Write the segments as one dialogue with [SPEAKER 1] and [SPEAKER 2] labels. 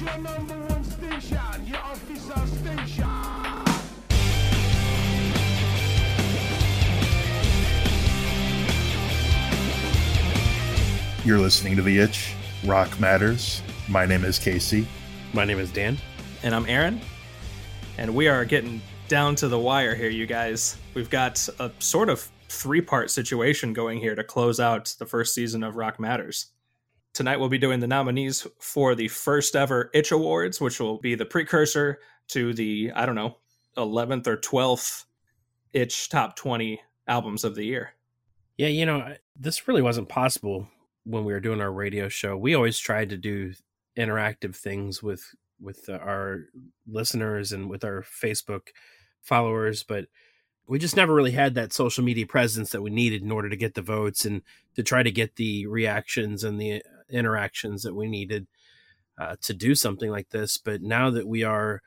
[SPEAKER 1] your number one station, your official station.
[SPEAKER 2] You're listening to The Itch, Rock Matters. My name is Casey.
[SPEAKER 3] My name is Dan.
[SPEAKER 4] And I'm Aaron. And we are getting down to the wire here, you guys. We've got a sort of three part situation going here to close out the first season of Rock Matters. Tonight we'll be doing the nominees for the first ever Itch Awards, which will be the precursor to the, I don't know, 11th or 12th Itch Top 20 albums of the year.
[SPEAKER 3] Yeah, you know, this really wasn't possible when we were doing our radio show. We always tried to do interactive things with with our listeners and with our Facebook followers, but we just never really had that social media presence that we needed in order to get the votes and to try to get the reactions and the interactions that we needed uh, to do something like this. But now that we are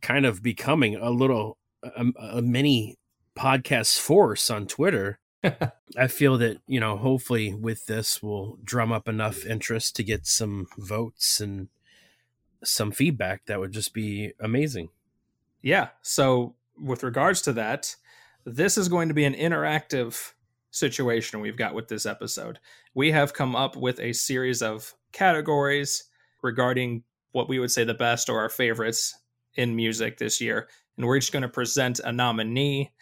[SPEAKER 3] kind of becoming a little a, a mini podcast force on Twitter, I feel that you know hopefully with this we'll drum up enough interest to get some votes and some feedback that would just be amazing.
[SPEAKER 4] Yeah. So with regards to that, this is going to be an interactive situation we've got with this episode. We have come up with a series of categories regarding what we would say the best or our favorites in music this year. And we're just going to present a nominee,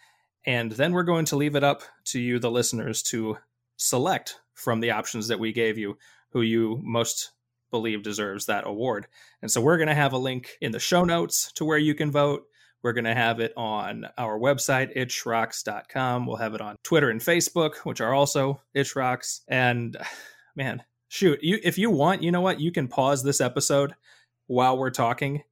[SPEAKER 4] and then we're going to leave it up to you, the listeners, to select from the options that we gave you who you most believe deserves that award. And so we're going to have a link in the show notes to where you can vote. We're going to have it on our website, itchrocks.com. We'll have it on Twitter and Facebook, which are also itchrocks. And man, shoot, you if you want, you know what? You can pause this episode while we're talking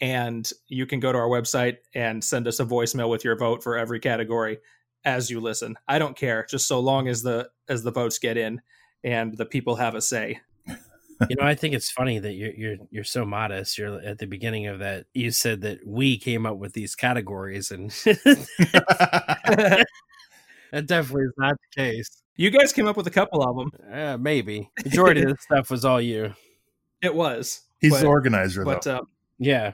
[SPEAKER 4] and you can go to our website and send us a voicemail with your vote for every category as you listen. I don't care, just so long as the as the votes get in and the people have a say
[SPEAKER 3] you know, I think it's funny that you're you're you're so modest. You're at the beginning of that. You said that we came up with these categories, and that definitely is not the case.
[SPEAKER 4] You guys came up with a couple of them.
[SPEAKER 3] Uh, maybe majority of the stuff was all you.
[SPEAKER 4] It was.
[SPEAKER 2] He's but, the organizer, but, though. Uh,
[SPEAKER 3] yeah.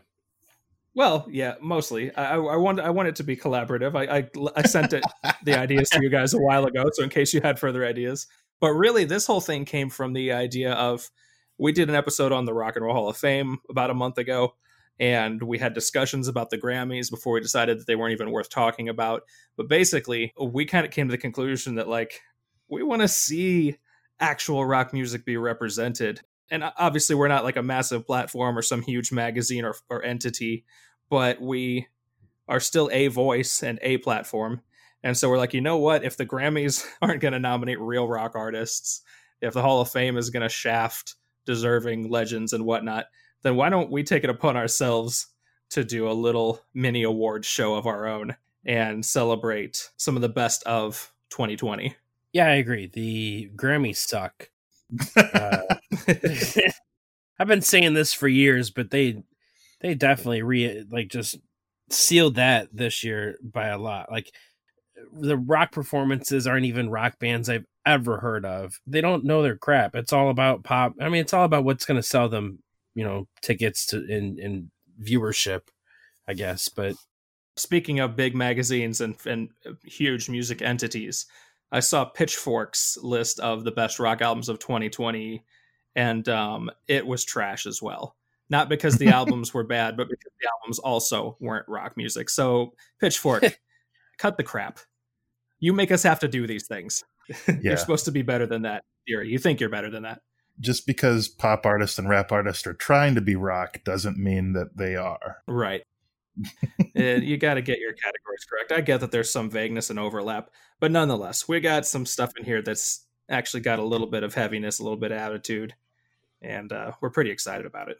[SPEAKER 4] Well, yeah, mostly. I, I want I want it to be collaborative. I I, I sent it the ideas to you guys a while ago, so in case you had further ideas. But really, this whole thing came from the idea of we did an episode on the Rock and Roll Hall of Fame about a month ago, and we had discussions about the Grammys before we decided that they weren't even worth talking about. But basically, we kind of came to the conclusion that like we want to see actual rock music be represented. And obviously, we're not like a massive platform or some huge magazine or, or entity, but we are still a voice and a platform. And so we're like, you know what? If the Grammys aren't going to nominate real rock artists, if the Hall of Fame is going to shaft deserving legends and whatnot, then why don't we take it upon ourselves to do a little mini award show of our own and celebrate some of the best of 2020?
[SPEAKER 3] Yeah, I agree. The Grammys suck. uh, I've been saying this for years, but they they definitely re like just sealed that this year by a lot. Like the rock performances aren't even rock bands I've ever heard of. They don't know their crap. It's all about pop. I mean, it's all about what's going to sell them, you know, tickets to in in viewership, I guess. But
[SPEAKER 4] speaking of big magazines and and huge music entities, I saw Pitchfork's list of the best rock albums of 2020, and um, it was trash as well. Not because the albums were bad, but because the albums also weren't rock music. So Pitchfork, cut the crap. You make us have to do these things. Yeah. you're supposed to be better than that. You're, you think you're better than that.
[SPEAKER 2] Just because pop artists and rap artists are trying to be rock doesn't mean that they are.
[SPEAKER 4] Right. you got to get your categories correct. I get that there's some vagueness and overlap, but nonetheless, we got some stuff in here that's actually got a little bit of heaviness, a little bit of attitude, and uh, we're pretty excited about it.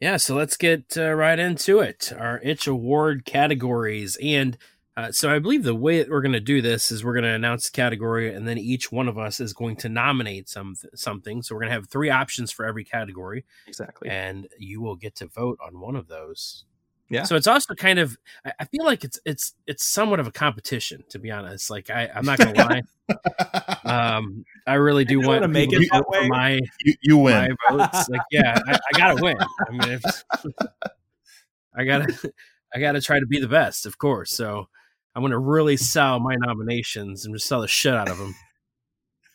[SPEAKER 3] Yeah, so let's get uh, right into it. Our Itch Award categories. And uh, so I believe the way that we're going to do this is we're going to announce the category, and then each one of us is going to nominate some something. So we're going to have three options for every category.
[SPEAKER 4] Exactly.
[SPEAKER 3] And you will get to vote on one of those.
[SPEAKER 4] Yeah.
[SPEAKER 3] So it's also kind of I I feel like it's it's it's somewhat of a competition, to be honest. Like I, I'm not gonna lie. Um I really do
[SPEAKER 4] don't
[SPEAKER 3] want
[SPEAKER 4] wanna make it
[SPEAKER 3] to
[SPEAKER 4] that
[SPEAKER 3] vote for
[SPEAKER 4] way.
[SPEAKER 3] my
[SPEAKER 2] you, you
[SPEAKER 3] my
[SPEAKER 2] win.
[SPEAKER 3] votes. Like, yeah, I, I gotta win. I mean if, I gotta I gotta try to be the best, of course. So I'm gonna really sell my nominations and just sell the shit out of them.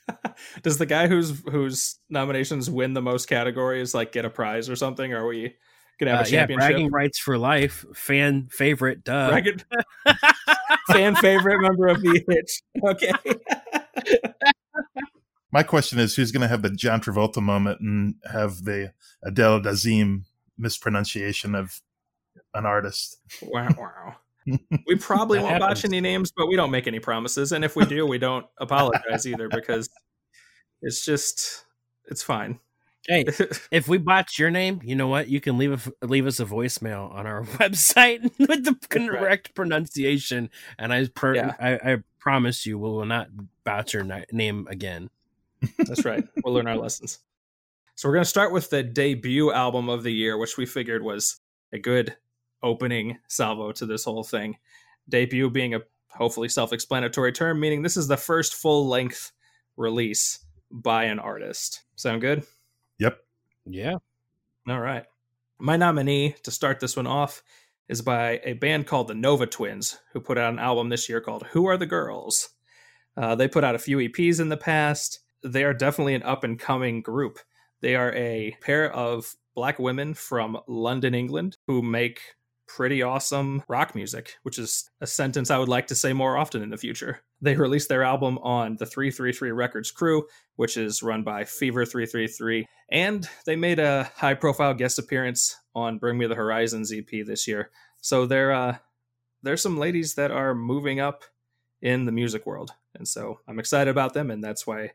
[SPEAKER 4] Does the guy whose whose nominations win the most categories like get a prize or something? Or are we gonna have
[SPEAKER 3] Uh,
[SPEAKER 4] a
[SPEAKER 3] yeah, bragging rights for life, fan favorite, duh.
[SPEAKER 4] Bragging- fan favorite member of the itch. Okay.
[SPEAKER 2] My question is, who's going to have the John Travolta moment and have the Adele Dazeem mispronunciation of an artist?
[SPEAKER 4] wow, wow. We probably won't botch any names, but we don't make any promises. And if we do, we don't apologize either because it's just it's fine.
[SPEAKER 3] Hey, if we botch your name, you know what? You can leave a, leave us a voicemail on our website with the
[SPEAKER 4] That's right.
[SPEAKER 3] correct pronunciation, and I, per,
[SPEAKER 4] Yeah.
[SPEAKER 3] I I promise you, we will not botch your ni- name again.
[SPEAKER 4] That's right. We'll learn our lessons. So we're going to start with the debut album of the year, which we figured was a good opening salvo to this whole thing. Debut being a hopefully self-explanatory term, meaning this is the first full-length release by an artist. Sound good?
[SPEAKER 2] Yep.
[SPEAKER 3] Yeah,
[SPEAKER 4] All right. My nominee to start this one off is by a band called the Nova Twins, who put out an album this year called Who Are the Girls? Uh, they put out a few EPs in the past. They are definitely an up and coming group. They are a pair of black women from London, England, who make pretty awesome rock music, which is a sentence I would like to say more often in the future. They released their album on the 333 Records crew, which is run by Fever 333, and they made a high profile guest appearance on Bring Me the Horizons EP this year. So they're uh there's some ladies that are moving up in the music world. And so I'm excited about them and that's why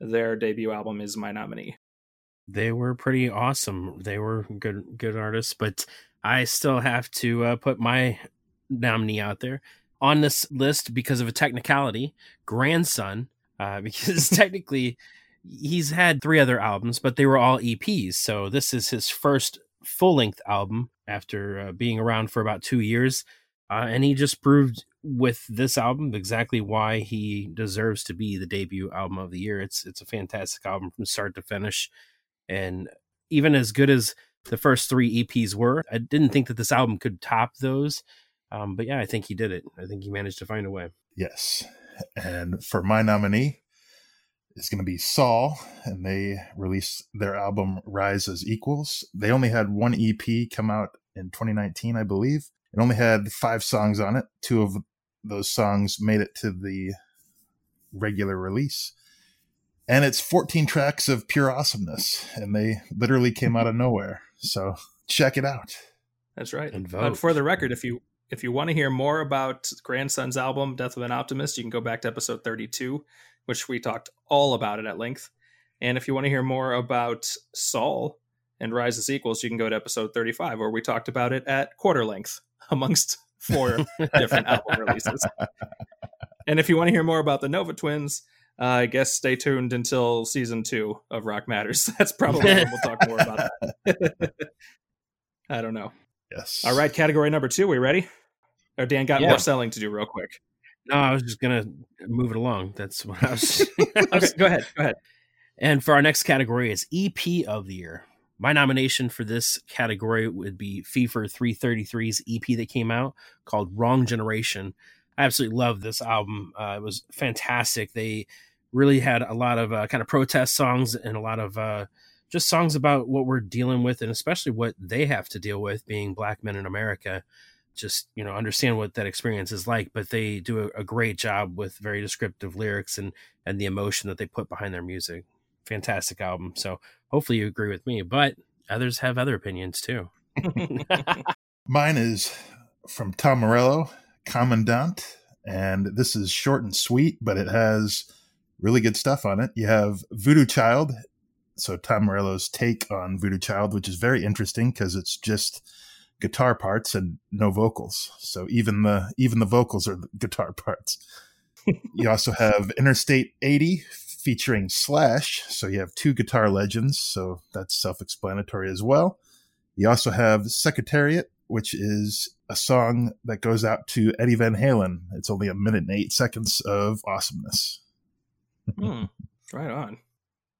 [SPEAKER 4] their debut album is my nominee.
[SPEAKER 3] they were pretty awesome. They were good good artists, but I still have to uh, put my nominee out there on this list because of a technicality. Grandson, uh, because technically he's had three other albums, but they were all EPs. So this is his first full length album after uh, being around for about two years. Uh, and he just proved with this album exactly why he deserves to be the debut album of the year. It's it's a fantastic album from start to finish, and even as good as the first three EPs were, I didn't think that this album could top those. Um, but yeah, I think he did it. I think he managed to find a way.
[SPEAKER 2] Yes. And for my nominee, it's going to be Saul, and they released their album Rise as Equals. They only had one EP come out in 2019, I believe. It only had five songs on it. Two of those songs made it to the regular release. And it's 14 tracks of pure awesomeness, and they literally came out of nowhere. So check it out.
[SPEAKER 4] That's right.
[SPEAKER 3] And
[SPEAKER 4] But
[SPEAKER 3] vote.
[SPEAKER 4] for the record, if you if you want to hear more about Grandson's album, Death of an Optimist, you can go back to episode 32, which we talked all about it at length. And if you want to hear more about Saul and Rise as Equals you can go to episode 35, where we talked about it at quarter length, amongst four different album releases. And if you want to hear more about the Nova Twins, uh, I guess stay tuned until season two of Rock Matters. That's probably when we'll talk more about that. I don't know.
[SPEAKER 2] Yes.
[SPEAKER 4] All right, category number two. We ready? Or Dan got
[SPEAKER 3] Yeah.
[SPEAKER 4] more selling to do real quick.
[SPEAKER 3] No, I was just gonna move it along. That's what I was.
[SPEAKER 4] Okay, go ahead. Go ahead.
[SPEAKER 3] And for our next category is EP of the year. My nomination for this category would be Fever 333's EP that came out called Wrong Generation. I absolutely love this album. Uh, it was fantastic. They really had a lot of uh, kind of protest songs and a lot of uh, just songs about what we're dealing with and especially what they have to deal with being black men in America. Just, you know, understand what that experience is like. But they do a, a great job with very descriptive lyrics and, and the emotion that they put behind their music fantastic album. So hopefully you agree with me, but others have other opinions too.
[SPEAKER 2] Mine is from Tom Morello, Comandante, and this is short and sweet, but it has really good stuff on it. You have Voodoo Child, so Tom Morello's take on Voodoo Child, which is very interesting because it's just guitar parts and no vocals. So even the even the vocals are the guitar parts. you also have Interstate 80 featuring Slash, so you have two guitar legends, so that's self-explanatory as well. You also have Secretariat which is a song that goes out to Eddie Van Halen. It's only a minute and eight seconds of awesomeness.
[SPEAKER 4] Hmm. Right on.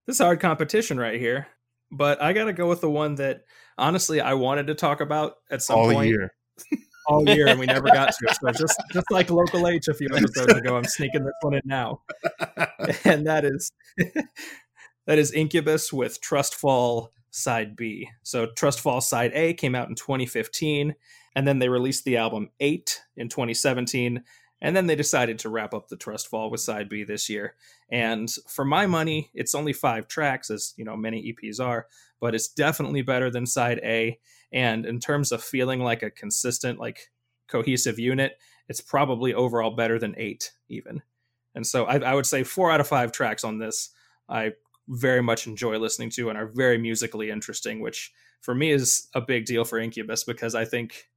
[SPEAKER 4] This is hard competition right here, but I got to go with the one that honestly I wanted to talk about at some
[SPEAKER 2] All
[SPEAKER 4] point
[SPEAKER 2] year.
[SPEAKER 4] all year, and we never got to it. So just just like local H a few episodes ago, I'm sneaking this one in now, and that is that is Incubus with Trust Fall Side B. So Trust Fall Side A came out in 2015, and then they released the album Eight in 2017, and then they decided to wrap up the Trust Fall with Side B this year. And for my money, it's only five tracks, as you know many EPs are, but it's definitely better than Side A. And in terms of feeling like a consistent, like cohesive unit, it's probably overall better than eight, even. And so I, I would say four out of five tracks on this I very much enjoy listening to and are very musically interesting, which for me is a big deal for Incubus because I think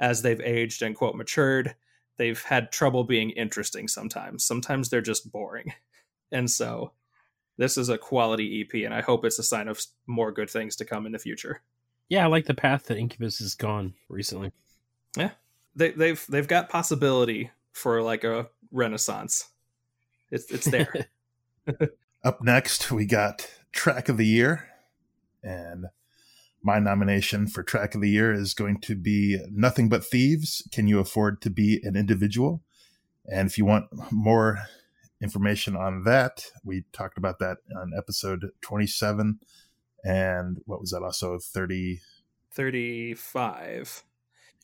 [SPEAKER 4] as they've aged and quote matured, they've had trouble being interesting sometimes. Sometimes they're just boring. And so this is a quality EP, and I hope it's a sign of more good things to come in the future.
[SPEAKER 3] Yeah, I like the path that Incubus has gone recently.
[SPEAKER 4] Yeah, they, they've they've got possibility for like a renaissance. It's it's there.
[SPEAKER 2] Up next, we got Track of the Year. And my nomination for Track of the Year is going to be Nothing But Thieves. Can You Afford to Be an Individual? And if you want more information on that, we talked about that on episode 27. And what was that also? 30.
[SPEAKER 4] 35.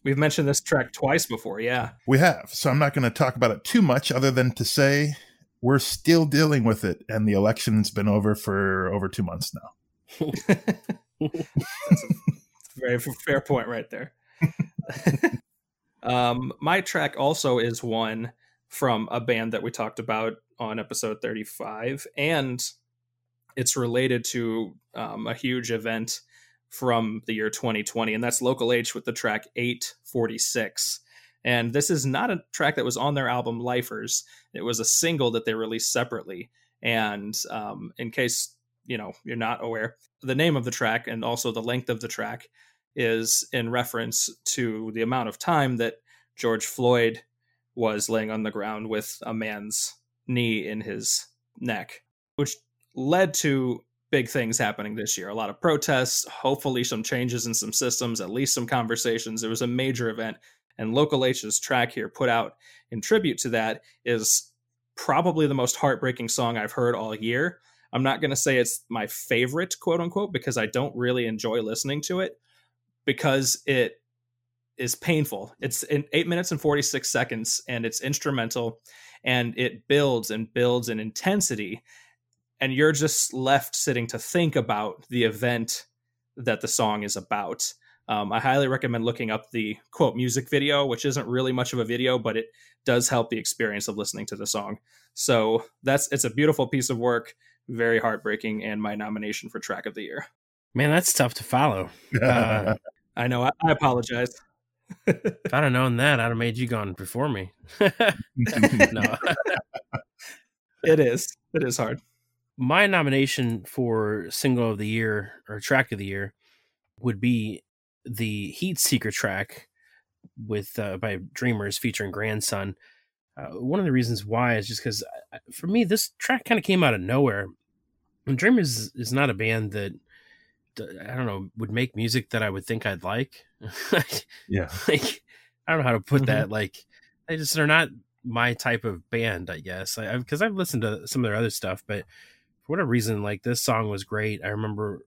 [SPEAKER 4] We've mentioned this track twice before, yeah.
[SPEAKER 2] We have. So I'm not going to talk about it too much other than to say we're still dealing with it. And the election's been over for over two months now.
[SPEAKER 4] That's a very fair point right there. um, my track also is one from a band that we talked about on episode 35, and it's related to um, a huge event from the year 2020, and that's Local H with the track 846. And this is not a track that was on their album Lifers. It was a single that they released separately. And um, in case you know you're not aware, the name of the track and also the length of the track is in reference to the amount of time that George Floyd was laying on the ground with a man's knee in his neck, which led to big things happening this year. A lot of protests, hopefully some changes in some systems, at least some conversations. It was a major event. And Local H's track here put out in tribute to that is probably the most heartbreaking song I've heard all year. I'm not going to say it's my favorite, quote unquote, because I don't really enjoy listening to it because it is painful. It's in eight minutes and 46 seconds and it's instrumental and it builds and builds in intensity. And you're just left sitting to think about the event that the song is about. Um, I highly recommend looking up the quote music video, which isn't really much of a video, but it does help the experience of listening to the song. So that's it's a beautiful piece of work, very heartbreaking, and my nomination for track of the year.
[SPEAKER 3] Man, that's tough to follow. Uh,
[SPEAKER 4] I know. I, I apologize.
[SPEAKER 3] if I'd have known that, I'd have made you gone before me. no,
[SPEAKER 4] it is. It is hard.
[SPEAKER 3] My nomination for single of the year or track of the year would be the Heat Seeker track with uh, by Dreamers featuring Grandson. Uh, one of the reasons why is just because for me this track kind of came out of nowhere. And Dreamers is not a band that I don't know would make music that I would think I'd like.
[SPEAKER 2] yeah,
[SPEAKER 3] like I don't know how to put mm-hmm. that. Like they just they're not my type of band, I guess. Because I've listened to some of their other stuff, but for whatever reason, like this song was great. I remember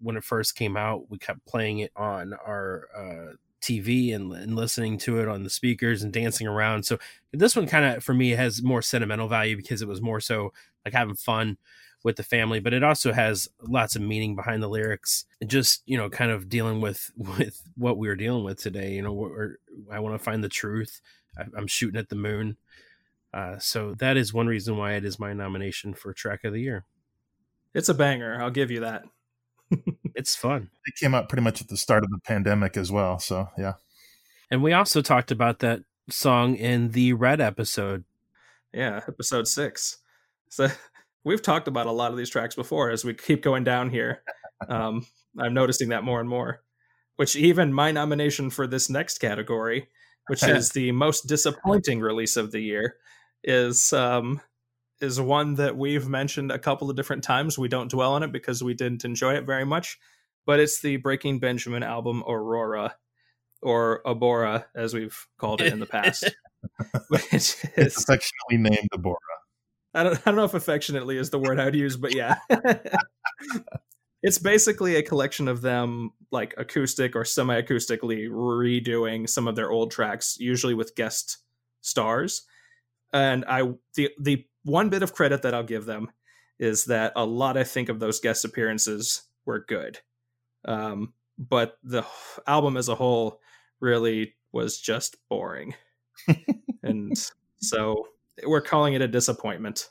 [SPEAKER 3] when it first came out, we kept playing it on our uh, TV and, and listening to it on the speakers and dancing around. So this one kind of for me has more sentimental value because it was more so like having fun with the family, but it also has lots of meaning behind the lyrics. And just you know, kind of dealing with with what we were dealing with today. You know, I want to find the truth. I, I'm shooting at the moon. Uh, so that is one reason why it is my nomination for track of the year.
[SPEAKER 4] It's a banger. I'll give you that
[SPEAKER 3] it's fun.
[SPEAKER 2] It came out pretty much at the start of the pandemic as well. So, yeah.
[SPEAKER 3] And we also talked about that song in the Red episode.
[SPEAKER 4] Yeah, episode six. So we've talked about a lot of these tracks before as we keep going down here. Um, I'm noticing that more and more. which even my nomination for this next category, which is the most disappointing release of the year, is um is one that we've mentioned a couple of different times. We don't dwell on it because we didn't enjoy it very much, but it's the Breaking Benjamin album Aurora or Abora as we've called it in the past. which
[SPEAKER 2] It's
[SPEAKER 4] is
[SPEAKER 2] affectionately named Abora.
[SPEAKER 4] I don't, I don't know if affectionately is the word I would use, but yeah. it's basically a collection of them like acoustic or semi-acoustically redoing some of their old tracks, usually with guest stars. And I the the one bit of credit that I'll give them is that a lot I think of those guest appearances were good. Um, but the album as a whole really was just boring. and so we're calling it a disappointment.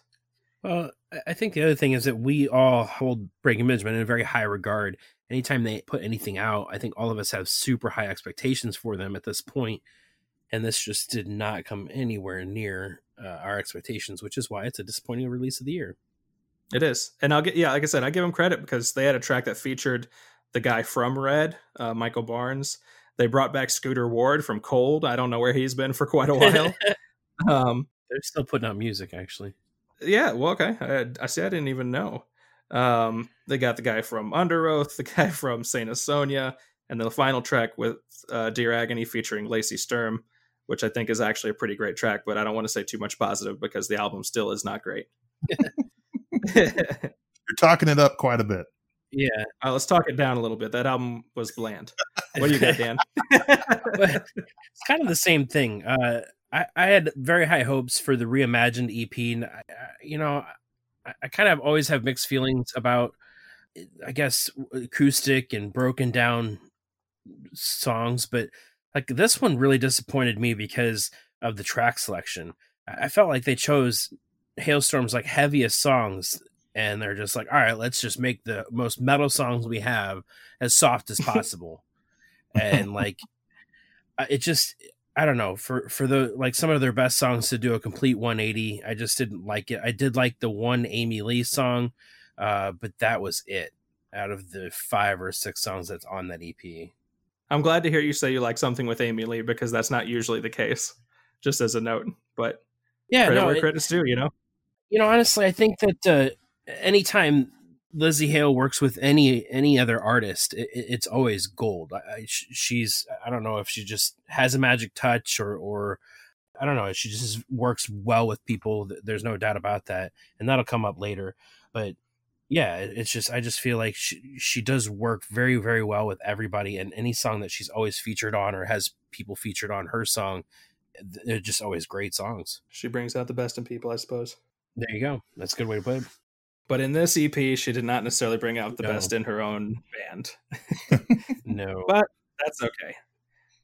[SPEAKER 3] Well, I- think the other thing is that we all hold Breaking Benjamin in a very high regard. Anytime they put anything out, I think all of us have super high expectations for them at this point, and this just did not come anywhere near uh, our expectations, which is why it's a disappointing release of the year.
[SPEAKER 4] It is, and I'll get yeah, like I said, I give them credit because they had a track that featured the guy from Red, uh, Michael Barnes. They brought back Scooter Ward from Cold. I don't know where he's been for quite a while. um,
[SPEAKER 3] They're still putting out music, actually.
[SPEAKER 4] yeah, well, okay. I, I see. I didn't even know. Um, they got the guy from Underoath, the guy from Saint Asonia, and the final track with uh, Dear Agony featuring Lacey Sturm, which I think is actually a pretty great track. But I don't want to say too much positive because the album still is not great.
[SPEAKER 2] You're talking it up quite a bit.
[SPEAKER 3] Yeah,
[SPEAKER 4] Uh, let's talk it down a little bit. That album was bland. What do you got, Dan?
[SPEAKER 3] but it's kind of the same thing. Uh, I, I had very high hopes for the reimagined EP, and I, I, you know, I, I kind of always have mixed feelings about, I guess, acoustic and broken down songs, but like this one really disappointed me because of the track selection. I I felt like they chose Halestorm's like heaviest songs, and they're just like, all right, let's just make the most metal songs we have as soft as possible, and like it just I don't know for for the like some of their best songs to do a complete 180. I just didn't like it. I did like the one Amy Lee song, uh, but that was it out of the five or six songs that's on that EP.
[SPEAKER 4] I'm glad to hear you say you like something with Amy Lee because that's not usually the case. Just as a note, but
[SPEAKER 3] Yeah,
[SPEAKER 4] credit
[SPEAKER 3] no,
[SPEAKER 4] where
[SPEAKER 3] it-
[SPEAKER 4] credit's due. You know,
[SPEAKER 3] you know honestly i think that uh anytime Lzzy Hale works with any any other artist it, it- it's always gold. I, I, she's i don't know if she just has a magic touch or or i don't know she just works well with people there's no doubt about that and that'll come up later. But yeah it's just i just feel like she, she does work very very well with everybody and any song that she's always featured on or has people featured on her song they're just always great songs.
[SPEAKER 4] She brings out the best in people, I suppose.
[SPEAKER 3] there you go. That's a good way to put it
[SPEAKER 4] But in this EP, she did not necessarily bring out the
[SPEAKER 2] No.
[SPEAKER 4] best in her own band.
[SPEAKER 3] no
[SPEAKER 4] But that's okay.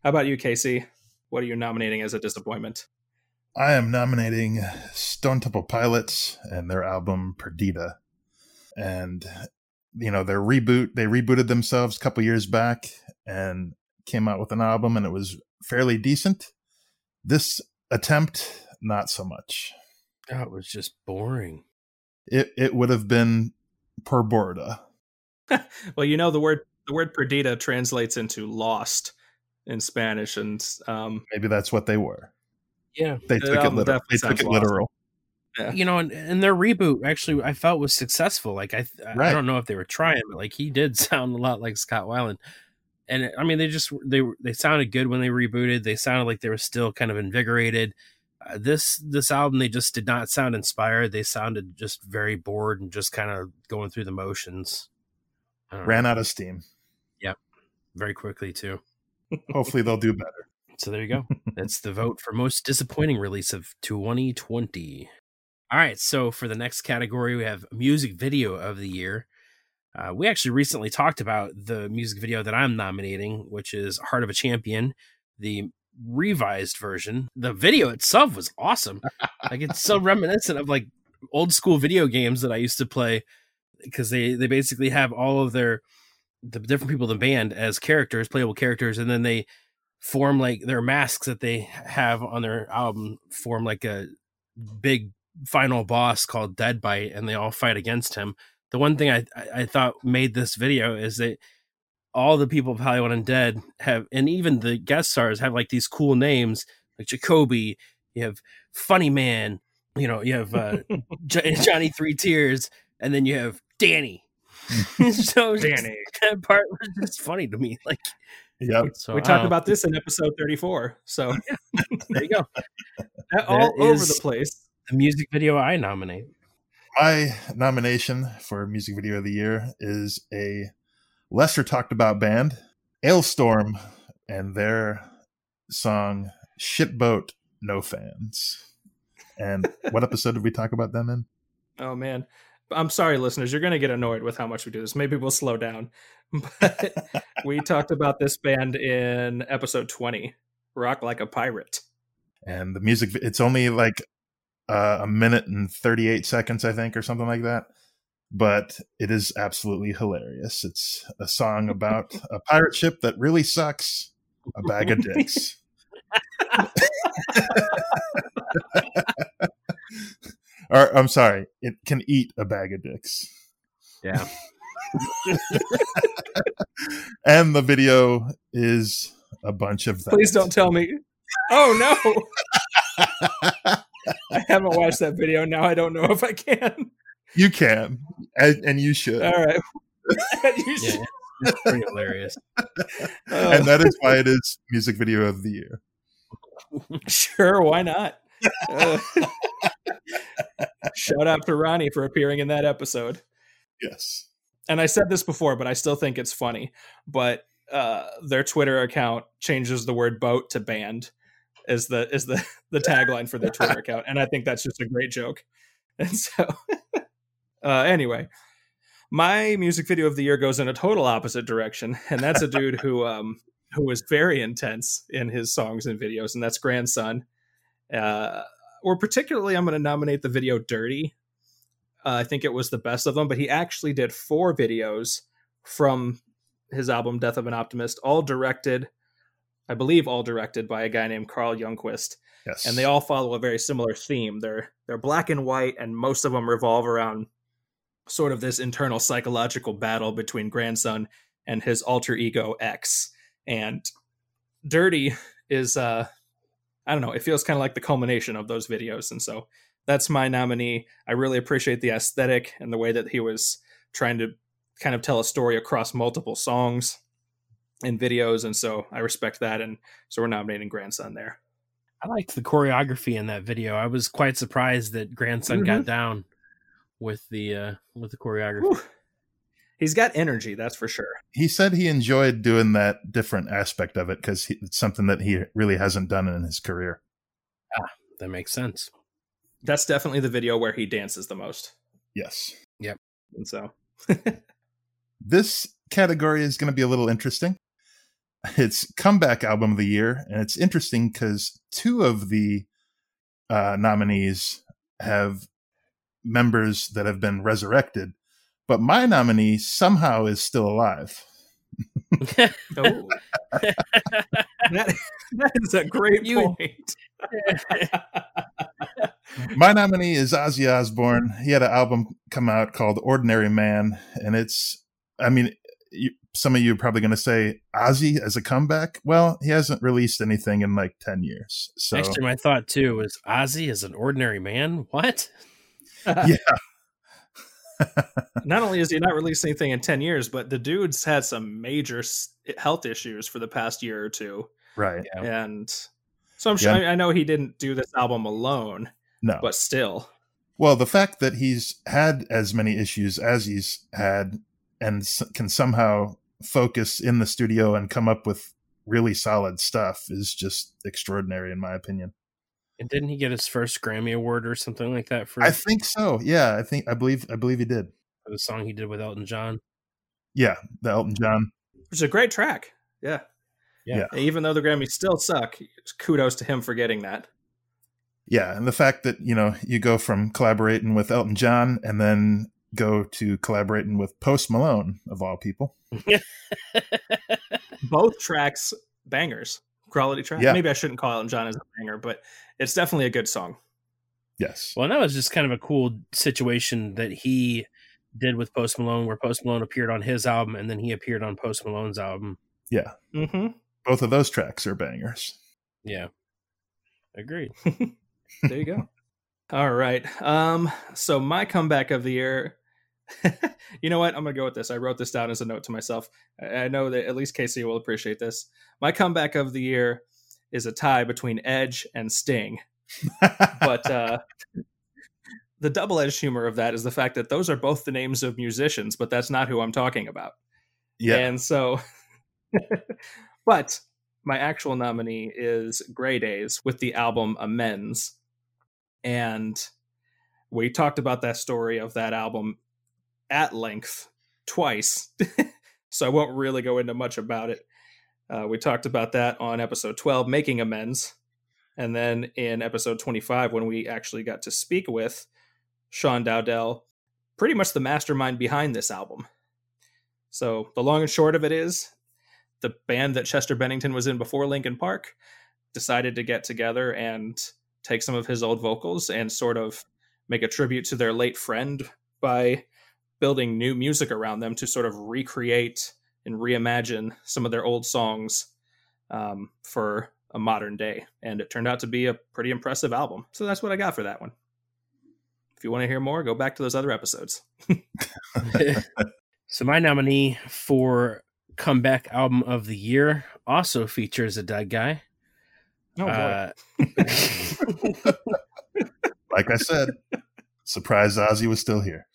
[SPEAKER 4] How about you, Casey? What are you nominating as a disappointment?
[SPEAKER 2] I am nominating Stone Temple Pilots and their album Perdida. And, you know, their reboot, they rebooted themselves a couple years back and came out with an album, and it was fairly decent. This attempt, not so much.
[SPEAKER 3] That was just boring.
[SPEAKER 2] It, it would have been per borda.
[SPEAKER 4] Well, you know the word the word perdida translates into lost in Spanish, and um,
[SPEAKER 2] Maybe that's what they were.
[SPEAKER 3] Yeah.
[SPEAKER 2] They took it
[SPEAKER 4] album
[SPEAKER 2] literal. They took it
[SPEAKER 4] lost.
[SPEAKER 2] literal.
[SPEAKER 3] You know, and, and their reboot actually I felt was successful. Like I I
[SPEAKER 2] Right.
[SPEAKER 3] don't know if they were trying, but like he did sound a lot like Scott Weiland. And I mean they just they they sounded good when they rebooted. They sounded like they were still kind of invigorated. Uh, this this album they just did not sound inspired. They sounded just very bored and just kind of going through the motions. Don't know,
[SPEAKER 2] Ran out of steam.
[SPEAKER 3] Yep, very quickly too.
[SPEAKER 2] Hopefully they'll do better.
[SPEAKER 3] So there you go. That's the vote for most disappointing release of 2020. All right. So for the next category, we have music video of the year. Uh, we actually recently talked about the music video that I'm nominating, which is Heart of a Champion, the revised version. The video itself was awesome. like it's so reminiscent of like old school video games that I used to play because they they basically have all of their the different people in the band as characters, playable characters, and then they form like their masks that they have on their album form like a big final boss called Deadbite, and they all fight against him. The one thing I I I thought made this video is that all the people of Hollywood Undead have, and even the guest stars have like these cool names, like Jacoby. You have Funny Man. You know, you have uh, Johnny Three Tears, and then you have Danny. so
[SPEAKER 4] Danny.
[SPEAKER 3] that part was just funny to me. Like,
[SPEAKER 2] Yep.
[SPEAKER 3] so
[SPEAKER 4] we talked about this in episode 34. So
[SPEAKER 3] There you go.
[SPEAKER 4] all
[SPEAKER 3] That
[SPEAKER 4] over the place.
[SPEAKER 3] The music video I nominate.
[SPEAKER 2] My nomination for music video of the year is a lesser talked about band, Alestorm, and their song Shit Boat No Fans. And what episode did we talk about them in?
[SPEAKER 4] Oh man. I'm sorry, listeners. You're going to get annoyed with how much we do this. Maybe we'll slow down. But we talked about this band in episode 20, Rock Like a Pirate.
[SPEAKER 2] And the music, it's only like uh, a minute and 38 seconds, I think, or something like that. But it is absolutely hilarious. It's a song about a pirate ship that really sucks, a bag of dicks. or I'm sorry, it can eat a bag of dicks.
[SPEAKER 3] Yeah.
[SPEAKER 2] And the video is a bunch of that.
[SPEAKER 4] Please don't tell me. Oh no. I haven't watched that video. Now I don't know if I can.
[SPEAKER 2] You can, and, and you should.
[SPEAKER 4] All right. You
[SPEAKER 3] Yeah.
[SPEAKER 4] should-
[SPEAKER 3] It's pretty hilarious.
[SPEAKER 4] uh,
[SPEAKER 2] and that is why it is music video of the year.
[SPEAKER 4] sure, why not? Uh, shout out to Ronnie for appearing in that episode.
[SPEAKER 2] Yes.
[SPEAKER 4] and I said this before, but I still think it's funny. But uh, their Twitter account changes the word "boat" to "band" is the is the the tagline for their Twitter account, and I think that's just a great joke. And so, uh, anyway, my music video of the year goes in a total opposite direction, and that's a dude who um who is very intense in his songs and videos, and that's Grandson. Uh, or particularly, I'm going to nominate the video "Dirty." Uh, I think it was the best of them, but he actually did four videos from his album Death of an Optimist, all directed, I believe, all directed by a guy named Carl Youngquist,
[SPEAKER 2] Yes.
[SPEAKER 4] and they all follow a very similar theme. They're they're black and white, and most of them revolve around sort of this internal psychological battle between grandson and his alter ego X. And Dirty is uh I don't know, it feels kind of like the culmination of those videos. And so that's my nominee. I really appreciate the aesthetic and the way that he was trying to kind of tell a story across multiple songs and videos. And so I respect that. And so we're nominating Grandson there.
[SPEAKER 3] I liked the choreography in that video. I was quite surprised that grandson got down with the uh with the choreography.
[SPEAKER 4] Whew. He's got energy, that's for sure.
[SPEAKER 2] he said he enjoyed doing that different aspect of it because it's something that he really hasn't done in his career.
[SPEAKER 3] Ah, that makes sense.
[SPEAKER 4] That's definitely the video where he dances the most.
[SPEAKER 2] Yes. Yep.
[SPEAKER 4] And so
[SPEAKER 2] This category is going to be a little interesting. It's comeback album of the year, and it's interesting because two of the uh, nominees have members that have been resurrected, but my nominee somehow is still alive.
[SPEAKER 4] oh, that, that is a great
[SPEAKER 3] You-
[SPEAKER 4] point.
[SPEAKER 2] My nominee is Ozzy Osbourne. He had an album come out called Ordinary Man, and it's, I mean, you, some of you are probably going to say Ozzy as a comeback. Well, he hasn't released anything in like 10 years. So,
[SPEAKER 3] Actually, my thought too was Ozzy as an ordinary man. What?
[SPEAKER 2] yeah,
[SPEAKER 4] not only is he not released anything in 10 years, but the dude's had some major health issues for the past year or two.
[SPEAKER 2] right.
[SPEAKER 3] Yeah.
[SPEAKER 4] And so I'm sure
[SPEAKER 2] Yeah.
[SPEAKER 4] I, I know he didn't do this album alone,
[SPEAKER 2] No.
[SPEAKER 4] but still.
[SPEAKER 2] Well, the fact that he's had as many issues as he's had and can somehow focus in the studio and come up with really solid stuff is just extraordinary, in my opinion.
[SPEAKER 3] And didn't he get his first Grammy award or something like that for,
[SPEAKER 2] I think so. Yeah, I think I believe I believe he did.
[SPEAKER 3] for the song he did with Elton John?
[SPEAKER 2] Yeah, the Elton John.
[SPEAKER 4] Which is a great track. Yeah.
[SPEAKER 3] Yeah.
[SPEAKER 4] Even though the Grammys still suck, kudos to him for getting that.
[SPEAKER 2] Yeah, and the fact that you know you go from collaborating with Elton John and then go to collaborating with Post Malone of all people.
[SPEAKER 4] Both tracks bangers, quality track.
[SPEAKER 2] Yeah.
[SPEAKER 4] Maybe I shouldn't call Elton John as a banger, but it's definitely a good song.
[SPEAKER 2] Yes.
[SPEAKER 3] Well, that was just kind of a cool situation that he did with Post Malone, where Post Malone appeared on his album and then he appeared on Post Malone's album.
[SPEAKER 2] Yeah.
[SPEAKER 4] Mm-hmm.
[SPEAKER 2] Both of those tracks are bangers.
[SPEAKER 3] Yeah, agreed.
[SPEAKER 4] there you go. All right. Um. So my comeback of the year. you know what? I'm gonna go with this. I wrote this down as a note to myself. I know that at least Casey will appreciate this. My comeback of the year is a tie between Edge and Sting. but uh, the double edged humor of that is the fact that those are both the names of musicians, but that's not who I'm talking about.
[SPEAKER 2] yeah.
[SPEAKER 4] And so, but my actual nominee is Grey Daze with the album Amends. And we talked about that story of that album at length twice. so I won't really go into much about it. Uh, we talked about that on episode 12, Making Amends. And then in episode 25, when we actually got to speak with Sean Dowdell, pretty much the mastermind behind this album. So the long and short of it is the band that Chester Bennington was in before Linkin Park decided to get together and take some of his old vocals and sort of make a tribute to their late friend by building new music around them to sort of recreate and reimagine some of their old songs um, for a modern day. And it turned out to be a pretty impressive album. So that's what I got for that one. If you want to hear more, go back to those other episodes.
[SPEAKER 3] so my nominee for comeback album of the year also features a dead guy.
[SPEAKER 4] Oh, boy.
[SPEAKER 3] Uh,
[SPEAKER 2] like I said, surprised Ozzy was still here.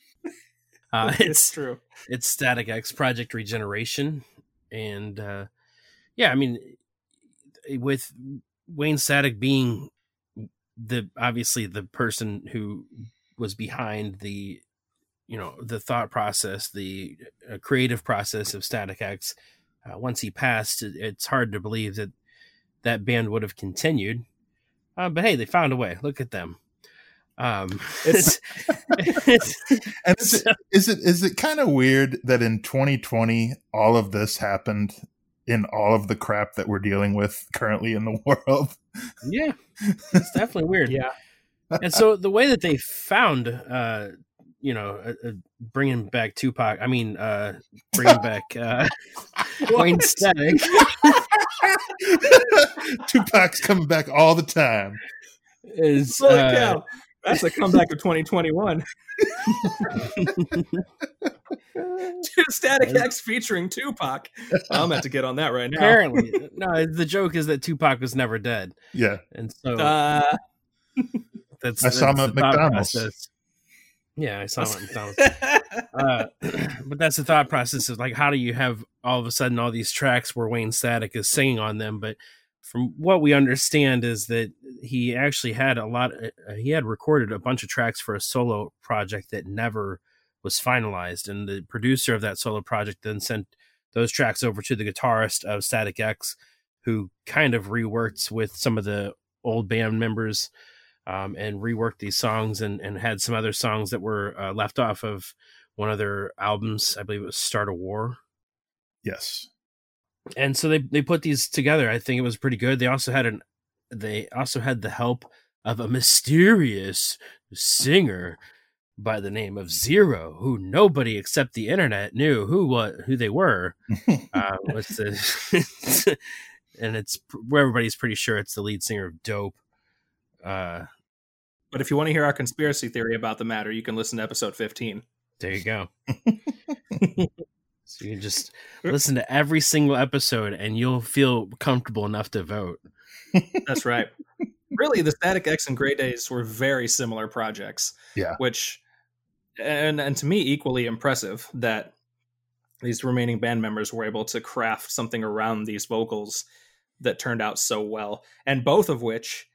[SPEAKER 3] Uh,
[SPEAKER 4] it's
[SPEAKER 3] it's
[SPEAKER 4] true.
[SPEAKER 3] it's Static X Project Regeneration, and uh, yeah, I mean, with Wayne Static being the obviously the person who was behind the you know the thought process, the uh, creative process of Static X. Uh, once he passed, it, it's hard to believe that that band would have continued. Uh, but hey, they found a way. Look at them. Um,
[SPEAKER 4] It's-
[SPEAKER 3] it's-
[SPEAKER 2] And is it is it is it kind of weird that in 2020 all of this happened in all of the crap that we're dealing with currently in the world?
[SPEAKER 3] yeah, it's definitely weird.
[SPEAKER 4] Yeah.
[SPEAKER 3] and so the way that they found uh you know uh, uh, bringing back tupac i mean uh bringing back uh wayne static
[SPEAKER 2] Tupac's coming back all the time.
[SPEAKER 3] is
[SPEAKER 4] Holy
[SPEAKER 3] uh,
[SPEAKER 4] cow. That's a comeback of 2021. Dude, Static X featuring Tupac. I'm about to get on that right now.
[SPEAKER 3] apparently no the joke is that tupac was never dead
[SPEAKER 2] Yeah.
[SPEAKER 3] and so
[SPEAKER 4] Uh,
[SPEAKER 3] that's
[SPEAKER 2] I saw him at
[SPEAKER 3] the thought
[SPEAKER 2] McDonald's.
[SPEAKER 3] process. yeah i saw him at mcdonald's uh, but that's the thought process of like how do you have all of a sudden all these tracks where Wayne Static is singing on them but from what we understand is that he actually had a lot uh, he had recorded a bunch of tracks for a solo project that never was finalized and the producer of that solo project then sent those tracks over to the guitarist of Static X who kind of reworked with some of the old band members um, and reworked these songs and, and had some other songs that were uh, left off of one of their albums. I believe it was Start a War.
[SPEAKER 2] Yes.
[SPEAKER 3] And so they, they put these together. I think it was pretty good. They also had an they also had the help of a mysterious singer by the name of Zero, who nobody except the internet knew who what who they were. uh, what's the and it's where everybody's pretty sure it's the lead singer of Dope. Uh,
[SPEAKER 4] but if you want to hear our conspiracy theory about the matter, you can listen to episode 15.
[SPEAKER 3] There you go. so you can just listen to every single episode and you'll feel comfortable enough to vote.
[SPEAKER 4] That's right. really, the Static X and Grey Daze were very similar projects.
[SPEAKER 2] Yeah.
[SPEAKER 4] Which, and and to me, equally impressive that these remaining band members were able to craft something around these vocals that turned out so well, and both of which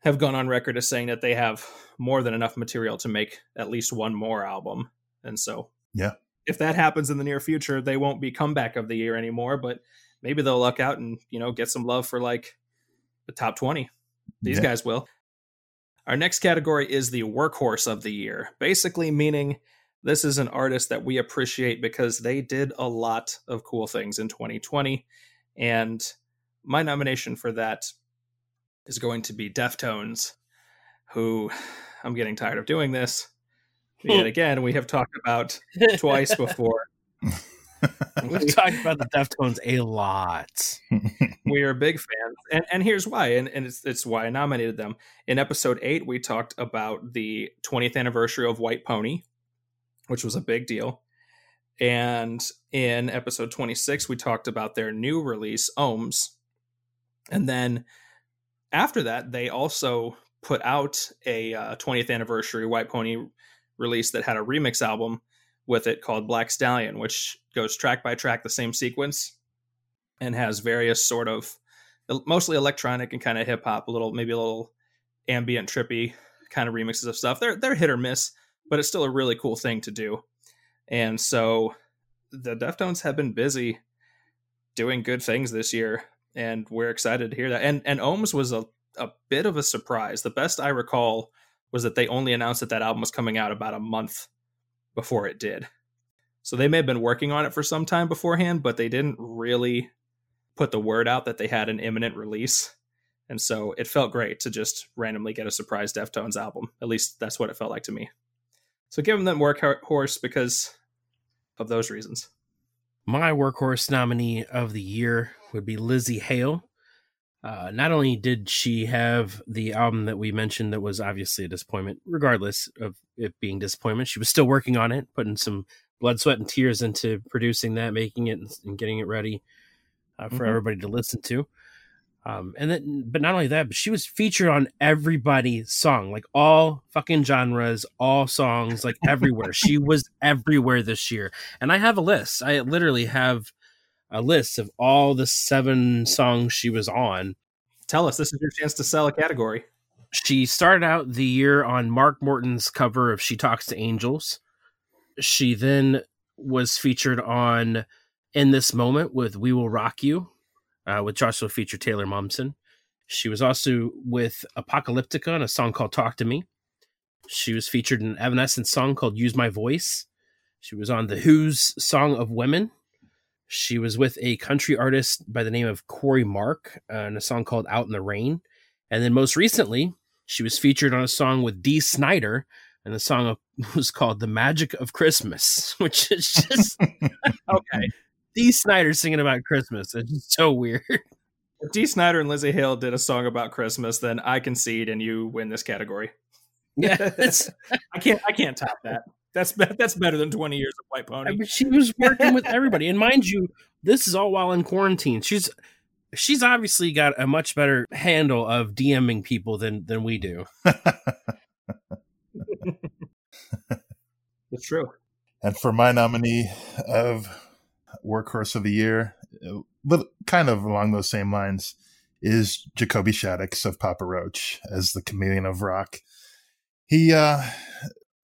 [SPEAKER 4] have gone on record as saying that they have more than enough material to make at least one more album. And so,
[SPEAKER 2] Yeah.
[SPEAKER 4] If that happens in the near future, they won't be comeback of the year anymore, but maybe they'll luck out and you know get some love for like the top 20 these
[SPEAKER 2] Yeah.
[SPEAKER 4] guys will our next category is the workhorse of the year basically meaning this is an artist that we appreciate because they did a lot of cool things in 2020 and my nomination for that is going to be deftones who i'm getting tired of doing this Yet again, we have talked about twice before.
[SPEAKER 3] We've talked about the Deftones a lot.
[SPEAKER 4] we are big fans, and and here's why, and, and it's it's why I nominated them. In episode eight, we talked about the 20th anniversary of White Pony, which was a big deal. And in episode 26, we talked about their new release, Ohms. And then after that, they also put out a uh, 20th anniversary White Pony release that had a remix album with it called Black Stallion, which goes track by track the same sequence and has various sort of mostly electronic and kind of hip hop, a little maybe a little ambient trippy kind of remixes of stuff. They're they're hit or miss, but it's still a really cool thing to do. And so the Deftones have been busy doing good things this year, and we're excited to hear that. And and Ohms was a, a bit of a surprise. The best I recall was that they only announced that that album was coming out about a month before it did. So they may have been working on it for some time beforehand, but they didn't really put the word out that they had an imminent release. And so it felt great to just randomly get a surprise Deftones album. At least that's what it felt like to me. So give them that workhorse because of those reasons.
[SPEAKER 3] My workhorse nominee of the year would be Lzzy Hale. Uh, not only did she have the album that we mentioned that was obviously a disappointment, regardless of it being disappointment, she was still working on it, putting some blood, sweat, and tears into producing that, making it, and getting it ready uh, for mm-hmm. everybody to listen to. Um, and then, but not only that, but she was featured on everybody's song, like all fucking genres, all songs, like everywhere. she was everywhere this year. And I have a list. I literally have a list of all the seven songs she was on.
[SPEAKER 4] Tell us, this is your chance to sell a category.
[SPEAKER 3] She started out the year on Mark Morton's cover of She Talks to Angels. She then was featured on In This Moment with We Will Rock You uh, which also featured Taylor Momsen. She was also with Apocalyptica on a song called Talk to Me. She was featured in an Evanescence song called Use My Voice. She was on The HU's Song of Women. She was with a country artist by the name of Corey Mark uh, in a song called Out in the Rain. And then most recently, she was featured on a song with Dee Snider, and the song was called The Magic of Christmas, which is just okay. Dee Snider singing about Christmas. It's just so weird.
[SPEAKER 4] If Dee Snider and Lzzy Hale did a song about Christmas, then I concede and you win this category.
[SPEAKER 3] Yeah,
[SPEAKER 4] I can't. I can't top that. That's that's better than twenty years of White Pony.
[SPEAKER 3] But she was working with everybody, and mind you, this is all while in quarantine. She's she's obviously got a much better handle of DMing people than than we do.
[SPEAKER 4] it's true.
[SPEAKER 2] And for my nominee of workhorse of the year, little, kind of along those same lines, is Jacoby Shaddix of Papa Roach as the chameleon of rock. He uh,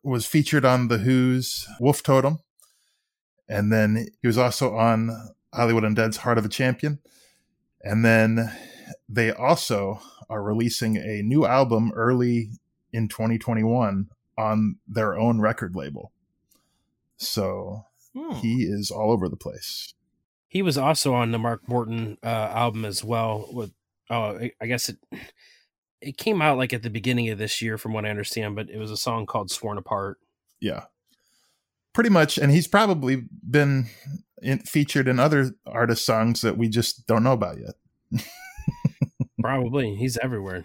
[SPEAKER 2] was featured on The HU's Wolf Totem, and then he was also on Hollywood Undead's Heart of a Champion. And then they also are releasing a new album early in 2021 on their own record label. So Hmm. He is all over the place.
[SPEAKER 3] He was also on the Mark Morton uh, album as well. With oh, I guess it it came out like at the beginning of this year, from what I understand. But it was a song called "Sworn Apart."
[SPEAKER 2] Yeah, pretty much. And he's probably been in, featured in other artist songs that we just don't know about yet.
[SPEAKER 3] probably, he's everywhere.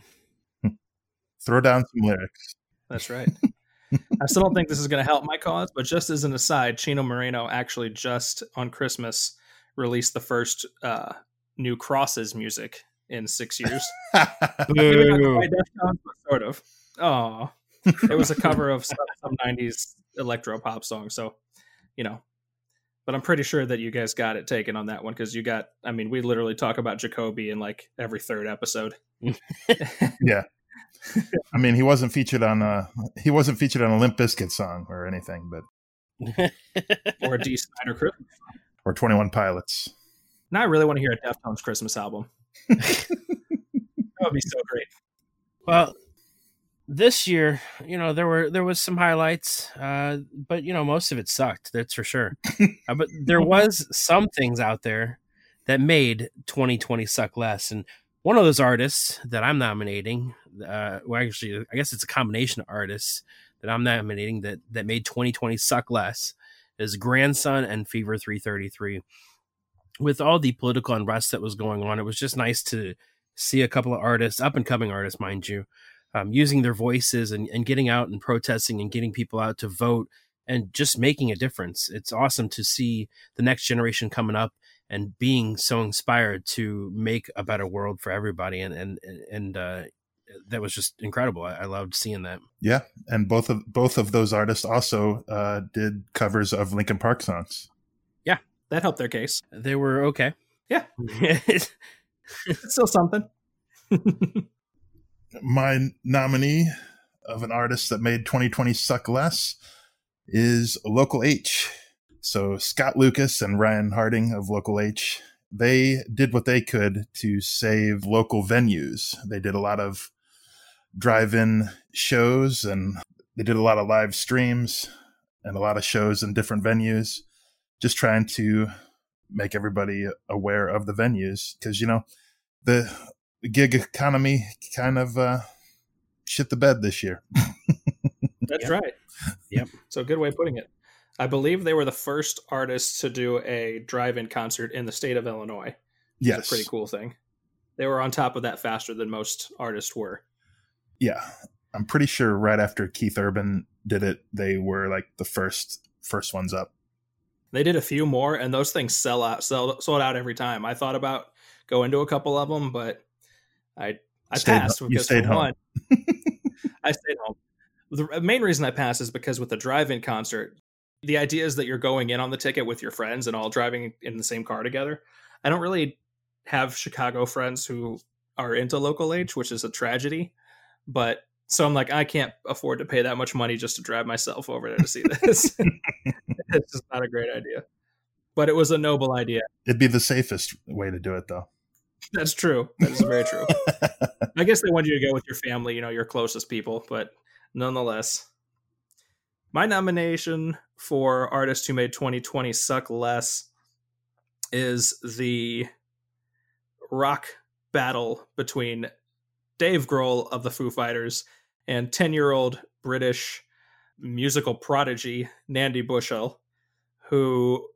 [SPEAKER 2] Throw down some lyrics.
[SPEAKER 4] That's right. I still don't think this is going to help my cause, but just as an aside, Chino Moreno actually just on Christmas released the first uh, new Crosses music in six years. sort of. Oh, it was a cover of some, some '90s electro pop song. So, you know, but I'm pretty sure that you guys got it taken on that one because you got. I mean, we literally talk about Jacoby in like every third episode.
[SPEAKER 2] yeah. I mean, he wasn't featured on a he wasn't featured on a Limp Bizkit song or anything, but
[SPEAKER 4] or a Dee Snider Christmas
[SPEAKER 2] or Twenty One Pilots.
[SPEAKER 4] Now I really want to hear a Deftones Christmas album. That would be so great.
[SPEAKER 3] Well, this year, you know, there were there was some highlights, uh, but you know, most of it sucked. That's for sure. uh, but there was some things out there that made 2020 suck less, and one of those artists that I'm nominating, uh, well, actually, I guess it's a combination of artists that I'm nominating that that made 2020 suck less is Grandson and Fever 333. With all the political unrest that was going on, it was just nice to see a couple of artists, up and coming artists, mind you, um, using their voices and, and getting out and protesting and getting people out to vote and just making a difference. It's awesome to see the next generation coming up and being so inspired to make a better world for everybody. And and and uh, that was just incredible. I, I, loved seeing that.
[SPEAKER 2] Yeah, and both of both of those artists also uh, did covers of Linkin Park songs.
[SPEAKER 4] Yeah, that helped their case.
[SPEAKER 3] They were okay.
[SPEAKER 4] Yeah, it's still something.
[SPEAKER 2] My nominee of an artist that made 2020 suck less is Local H. So Scott Lucas and Ryan Harding of Local H, they did what they could to save local venues. They did a lot of drive-in shows and they did a lot of live streams and a lot of shows in different venues just trying to make everybody aware of the venues because you know the gig economy kind of uh, shit the bed this year.
[SPEAKER 4] That's yep. right. Yep. So good way of putting it. I believe they were the first artists to do a drive-in concert in the state of Illinois.
[SPEAKER 2] Yes,
[SPEAKER 4] pretty cool thing. They were on top of that faster than most artists were.
[SPEAKER 2] Yeah, I'm pretty sure right after Keith Urban did it, they were like the first first ones up.
[SPEAKER 4] They did a few more, and those things sell out, sell, sold out every time. I thought about going to a couple of them, but I I stayed, passed
[SPEAKER 2] because home. One,
[SPEAKER 4] I stayed home. The main reason I passed is because with the drive-in concert, the idea is that you're going in on the ticket with your friends and all driving in the same car together. I don't really have Chicago friends who are into Local H, which is a tragedy. But so I'm like, I can't afford to pay that much money just to drive myself over there to see this. it's just not a great idea. But it was a noble idea.
[SPEAKER 2] It'd be the safest way to do it, though.
[SPEAKER 4] That's true. That is very true. I guess they want you to go with your family, you know, your closest people, but nonetheless. My nomination for artist who made 2020 suck less is the rock battle between Dave Grohl of the Foo Fighters and 10 year old British musical prodigy Nandi Bushell, who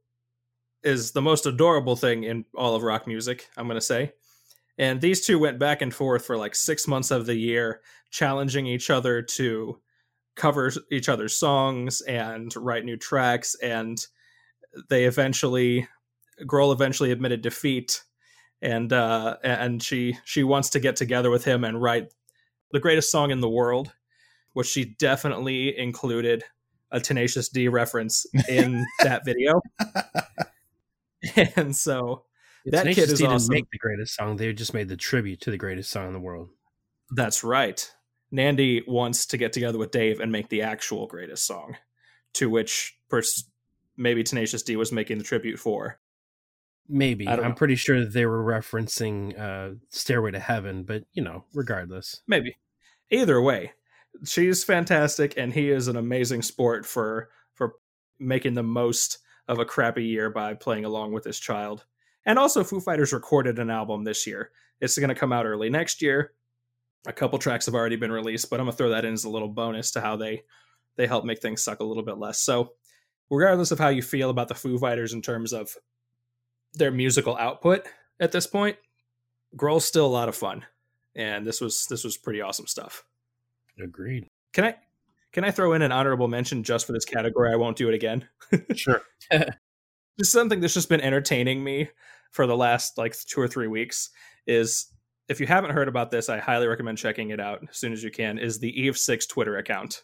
[SPEAKER 4] is the most adorable thing in all of rock music, I'm going to say. And these two went back and forth for like six months of the year, challenging each other to cover each other's songs and write new tracks. And they eventually, Grohl eventually admitted defeat and uh, and she she wants to get together with him and write the greatest song in the world, which she definitely included a Tenacious D reference in that video. and so that Tenacious kid is D awesome. didn't make
[SPEAKER 3] the greatest song; they just made the tribute to the greatest song in the world.
[SPEAKER 4] That's right. Nandi wants to get together with Dave and make the actual greatest song, to which pers- maybe Tenacious D was making the tribute for.
[SPEAKER 3] Maybe I'm know. pretty sure they were referencing uh, "Stairway to Heaven," but you know, regardless,
[SPEAKER 4] maybe. Either way, she's fantastic, and he is an amazing sport for for making the most of a crappy year by playing along with his child. And also, Foo Fighters recorded an album this year. It's going to come out early next year. A couple tracks have already been released, but I'm gonna throw that in as a little bonus to how they they help make things suck a little bit less. So, regardless of how you feel about the Foo Fighters in terms of their musical output at this point, Grohl's still a lot of fun, and this was this was pretty awesome stuff.
[SPEAKER 3] Agreed.
[SPEAKER 4] Can I can I throw in an honorable mention just for this category? I won't do it again.
[SPEAKER 2] sure.
[SPEAKER 4] just something that's just been entertaining me for the last like two or three weeks is if you haven't heard about this, I highly recommend checking it out as soon as you can. Is the Eve Six Twitter account?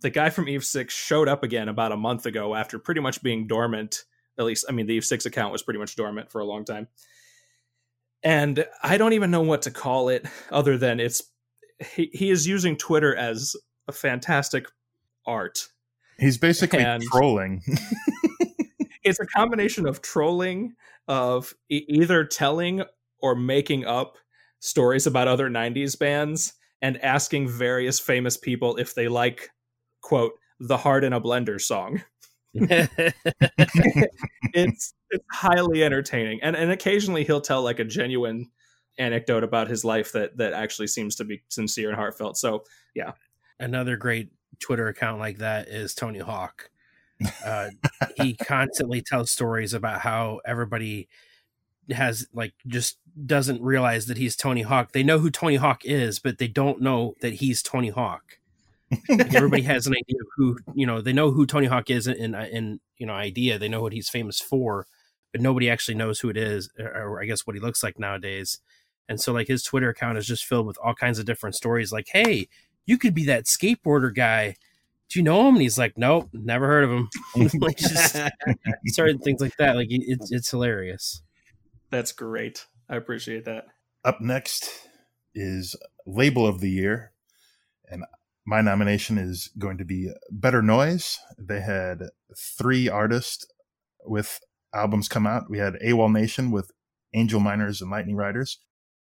[SPEAKER 4] The guy from Eve Six showed up again about a month ago after pretty much being dormant at least, I mean, the Eve6 account was pretty much dormant for a long time. And I don't even know what to call it other than it's he, he is using Twitter as a fantastic art.
[SPEAKER 2] He's basically and trolling.
[SPEAKER 4] it's a combination of trolling, of e- either telling or making up stories about other 90s bands and asking various famous people if they like, quote, the Heart in a Blender song. It's it's highly entertaining, and and occasionally he'll tell like a genuine anecdote about his life that that actually seems to be sincere and heartfelt. So yeah,
[SPEAKER 3] another great Twitter account like that is Tony Hawk. Uh, he constantly tells stories about how everybody has like just doesn't realize that he's Tony Hawk. They know who Tony Hawk is, but they don't know that he's Tony Hawk. Like, everybody has an idea of who you know. They know who Tony Hawk is in in you know idea. They know what he's famous for, but nobody actually knows who it is, or, or I guess what he looks like nowadays. And so like his Twitter account is just filled with all kinds of different stories. Like, hey, you could be that skateboarder guy. Do you know him? And he's like, nope, never heard of him. like just certain things like that. Like it's it's hilarious.
[SPEAKER 4] That's great. I appreciate that.
[SPEAKER 2] Up next is Label of the Year. And my nomination is going to be Better Noise. They had three artists with albums come out. We had AWOLNATION with Angel Miners and Lightning Riders.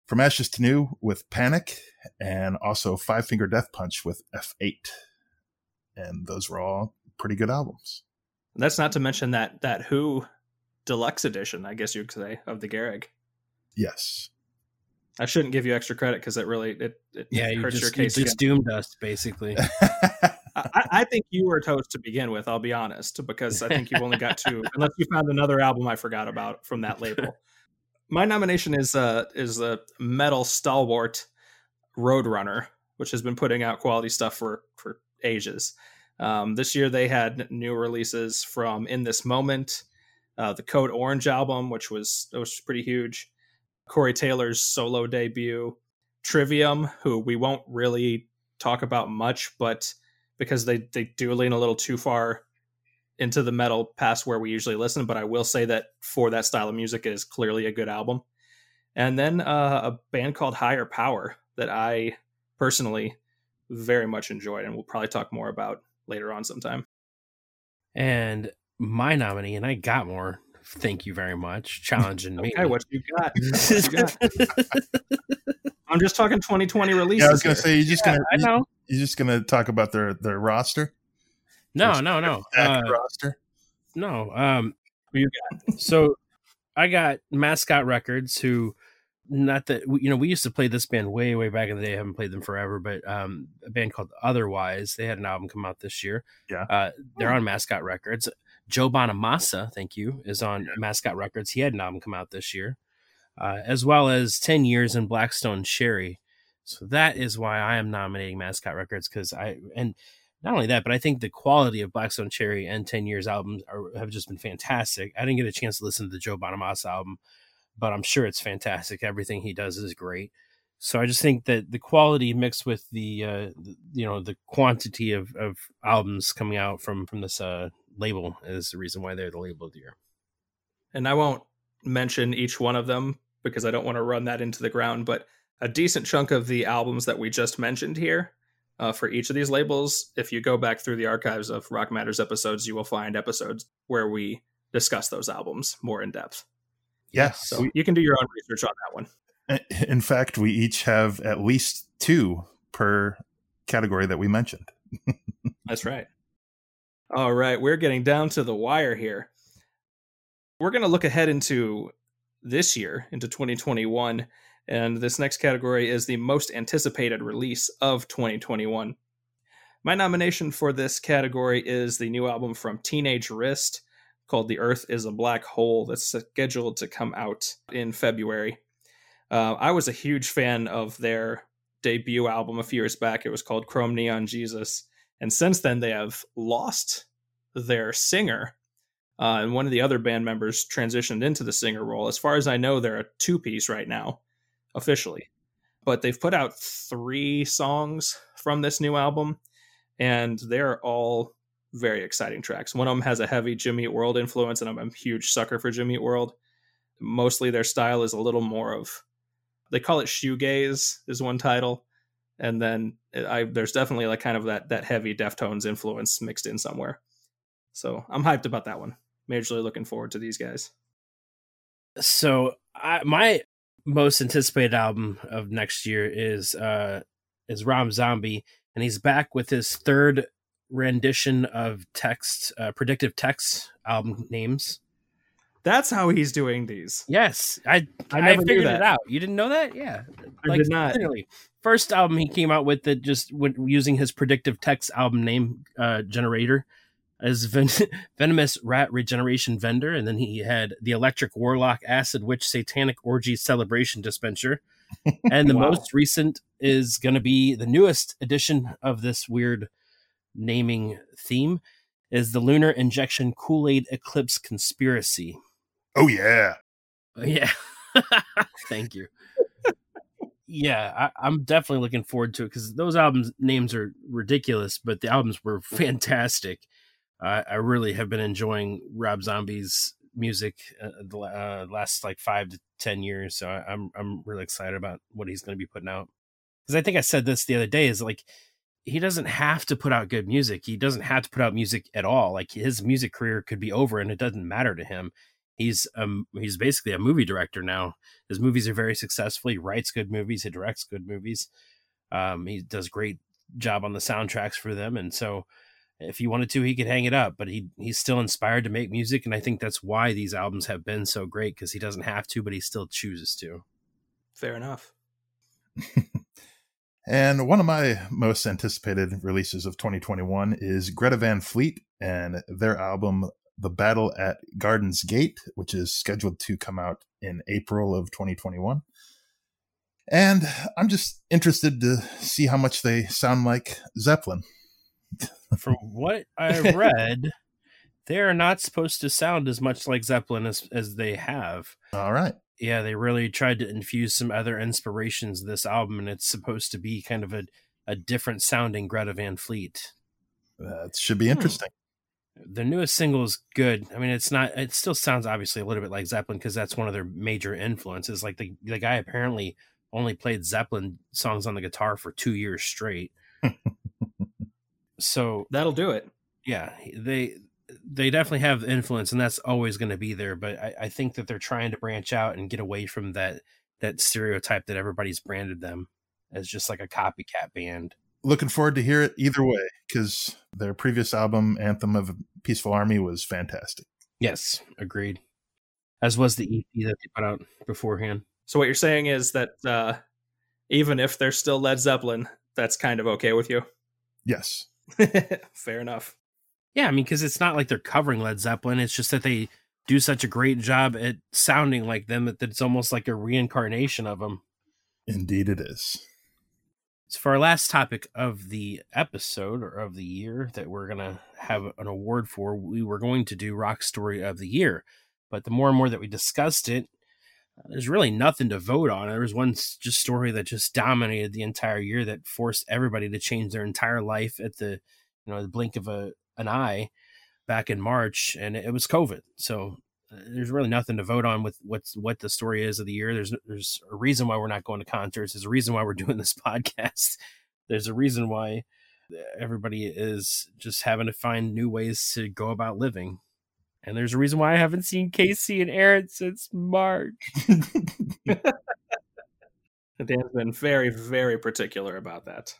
[SPEAKER 2] From Ashes to New with Panic, and also Five Finger Death Punch with F8. And those were all pretty good albums.
[SPEAKER 4] That's not to mention that that HU deluxe edition, I guess you could say, of the Gereg.
[SPEAKER 2] Yes.
[SPEAKER 4] I shouldn't give you extra credit because it really it, it
[SPEAKER 3] Yeah, you
[SPEAKER 4] hurts
[SPEAKER 3] just,
[SPEAKER 4] your
[SPEAKER 3] you
[SPEAKER 4] case.
[SPEAKER 3] just doomed us basically.
[SPEAKER 4] I, I think you were toast to begin with. I'll be honest, because I think you've only got two, unless you found another album I forgot about from that label. My nomination is uh is a metal stalwart Roadrunner, which has been putting out quality stuff for for ages. Um, this year they had new releases from In This Moment, uh, the Code Orange album, which was it was pretty huge. Corey Taylor's solo debut, Trivium, who we won't really talk about much, but because they they do lean a little too far into the metal past where we usually listen. But I will say that for that style of music, is clearly a good album. And then uh, a band called Higher Power that I personally very much enjoyed, and we'll probably talk more about later on sometime.
[SPEAKER 3] and my nominee, and I got more. Thank you very much, challenging me.
[SPEAKER 4] Okay, what you got? What you got? I'm just talking 2020 releases.
[SPEAKER 2] Yeah, I was gonna
[SPEAKER 4] here.
[SPEAKER 2] say you're just
[SPEAKER 3] Yeah,
[SPEAKER 2] gonna
[SPEAKER 3] I know.
[SPEAKER 2] you're just gonna talk about their their roster.
[SPEAKER 3] No,
[SPEAKER 2] Their
[SPEAKER 3] no, no, uh,
[SPEAKER 2] roster.
[SPEAKER 3] no. Um,
[SPEAKER 4] Who you
[SPEAKER 3] so I got Mascot Records, who not that you know we used to play this band way way back in the day. I haven't played them forever, but um, a band called Otherwise. They had an album come out this year.
[SPEAKER 2] Yeah.
[SPEAKER 3] uh, they're on Mascot Records. Joe Bonamassa, thank you, is on Mascot Records. He had an album come out this year, uh, as well as Ten Years in Black Stone Cherry. So that is why I am nominating Mascot Records because I and not only that, but I think the quality of Black Stone Cherry and Ten Years albums are, have just been fantastic. I didn't get a chance to listen to the Joe Bonamassa album, but I'm sure it's fantastic. Everything he does is great. So I just think that the quality mixed with the, uh, the you know the quantity of, of albums coming out from from this uh, label is the reason why they're the label of the year.
[SPEAKER 4] and I won't mention each one of them because I don't want to run that into the ground, but a decent chunk of the albums that we just mentioned here uh, for each of these labels, if you go back through the archives of Rock Matters episodes, you will find episodes where we discuss those albums more in depth.
[SPEAKER 2] Yes.
[SPEAKER 4] So you can do your own research on that one.
[SPEAKER 2] in fact, we each have at least two per category that we mentioned.
[SPEAKER 4] That's right. All right, we're getting down to the wire here. We're going to look ahead into this year, into 2021, and this next category is the most anticipated release of 2021. My nomination for this category is the new album from Teenage Wrist called The Earth is a Black Hole that's scheduled to come out in February. Uh, I was a huge fan of their debut album a few years back. It was called Chrome Neon Jesus. And since then, they have lost their singer. Uh, and one of the other band members transitioned into the singer role. As far as I know, they're a two piece right now, officially. But they've put out three songs from this new album, and they're all very exciting tracks. One of them has a heavy Jimmy World influence, and I'm a huge sucker for Jimmy World. Mostly their style is a little more of, they call it shoegaze, is one title and then I there's definitely like kind of that that heavy Deftones influence mixed in somewhere. So I'm hyped about that one. Majorly looking forward to these guys.
[SPEAKER 3] So I, my most anticipated album of next year is uh is Rob Zombie, and he's back with his third rendition of text uh, predictive text album names.
[SPEAKER 4] That's how he's doing these.
[SPEAKER 3] Yes, I
[SPEAKER 4] I
[SPEAKER 3] I,
[SPEAKER 4] never
[SPEAKER 3] figured it out. You didn't know that? Yeah,
[SPEAKER 4] I did not.
[SPEAKER 3] literally. First album he came out with that just with using his predictive text album name uh, generator as Ven- venomous rat regeneration vendor, and then he had the electric warlock acid witch satanic orgy celebration dispenser, and the
[SPEAKER 4] Wow.
[SPEAKER 3] most recent is going to be the newest edition of this weird naming theme is the lunar injection Kool Aid eclipse conspiracy.
[SPEAKER 2] Oh yeah.
[SPEAKER 3] Yeah. Thank you. yeah, I, I'm definitely looking forward to it because those albums names are ridiculous, but the albums were fantastic. I I really have been enjoying Rob Zombie's music uh, the uh, last like five to ten years, so I, I'm I'm really excited about what he's going to be putting out. Because I think I said this the other day is like he doesn't have to put out good music. He doesn't have to put out music at all. Like his music career could be over, and it doesn't matter to him he's um he's basically a movie director now. His movies are very successful. He writes good movies. He directs good movies. Um, he does great job on the soundtracks for them, and so if he wanted to, he could hang it up. But he he's still inspired to make music, and I think that's why these albums have been so great because he doesn't have to, but he still chooses to.
[SPEAKER 4] Fair enough.
[SPEAKER 2] And one of my most anticipated releases of 2021 is Greta Van Fleet and their album The Battle at Garden's Gate, which is scheduled to come out in April of 2021. And I'm just interested to see how much they sound like Zeppelin.
[SPEAKER 3] From what I read, they are not supposed to sound as much like Zeppelin as as they have.
[SPEAKER 2] All right.
[SPEAKER 3] yeah, they really tried to infuse some other inspirations this album, and it's supposed to be kind of a, a different sounding Greta Van Fleet.
[SPEAKER 2] That should be
[SPEAKER 4] Hmm.
[SPEAKER 3] The newest single is good. I mean, it's not. It still sounds obviously a little bit like Zeppelin because that's one of their major influences. Like the the guy apparently only played Zeppelin songs on the guitar for two years straight. so
[SPEAKER 4] That'll do it.
[SPEAKER 3] yeah, they they definitely have the influence, and that's always going to be there. But I, I think that they're trying to branch out and get away from that that stereotype that everybody's branded them as just like a copycat band.
[SPEAKER 2] Looking forward to hear it either way because their previous album, Anthem of a Peaceful Army, was fantastic.
[SPEAKER 3] Yes, agreed. As was the EP that they put out beforehand.
[SPEAKER 4] So what you're saying is that uh, even if they're still Led Zeppelin, that's kind of okay with you.
[SPEAKER 2] Yes.
[SPEAKER 4] Fair enough.
[SPEAKER 3] Yeah, I mean, because it's not like they're covering Led Zeppelin. It's just that they do such a great job at sounding like them that it's almost like a reincarnation of them.
[SPEAKER 2] Indeed, it is.
[SPEAKER 3] So for our last topic of the episode or of the year that we're gonna have an award for, we were going to do Rock Story of the Year. But the more and more that we discussed it, uh, there's really nothing to vote on. There was one just story that just dominated the entire year that forced everybody to change their entire life at the you know the blink of a an eye back in March, and it was COVID. So there's really nothing to vote on with what's what the story is of the year. There's there's a reason why we're not going to concerts. There's a reason why we're doing this podcast. There's a reason why everybody is just having to find new ways to go about living. And there's a reason why I haven't seen Casey and Aaron since March.
[SPEAKER 4] Dan's been very, very particular about that.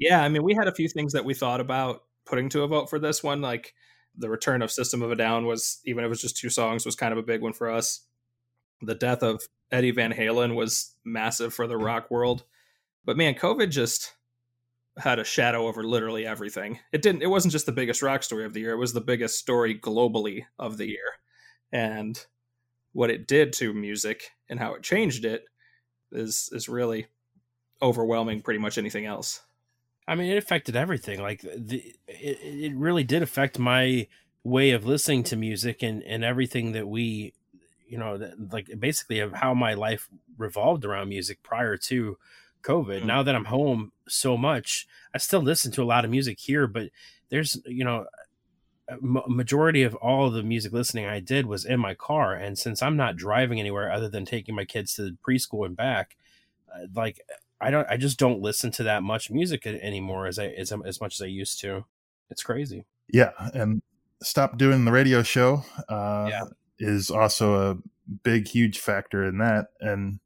[SPEAKER 4] Yeah, I mean, we had a few things that we thought about putting to a vote for this one. Like the return of System of a Down was, even if it was just two songs, was kind of a big one for us. The death of Eddie Van Halen was massive for the rock world. But man, COVID just had a shadow over literally everything. It didn't. It wasn't just the biggest rock story of the year. It was the biggest story globally of the year, and what it did to music and how it changed it is is really overwhelming pretty much anything else.
[SPEAKER 3] I mean, it affected everything. Like the, it, it really did affect my way of listening to music and and everything that we, you know, that, like basically of how my life revolved around music prior to COVID.
[SPEAKER 4] Mm.
[SPEAKER 3] Now that I'm home so much, I still listen to a lot of music here, but there's you know. A majority of all the music listening I did was in my car, and since I'm not driving anywhere other than taking my kids to preschool and back, uh, like I don't I just don't listen to that much music anymore as I as, as much as I used to. It's crazy.
[SPEAKER 2] Yeah, and stop doing the radio show uh,
[SPEAKER 3] Yeah.
[SPEAKER 2] is also a big, huge factor in that. And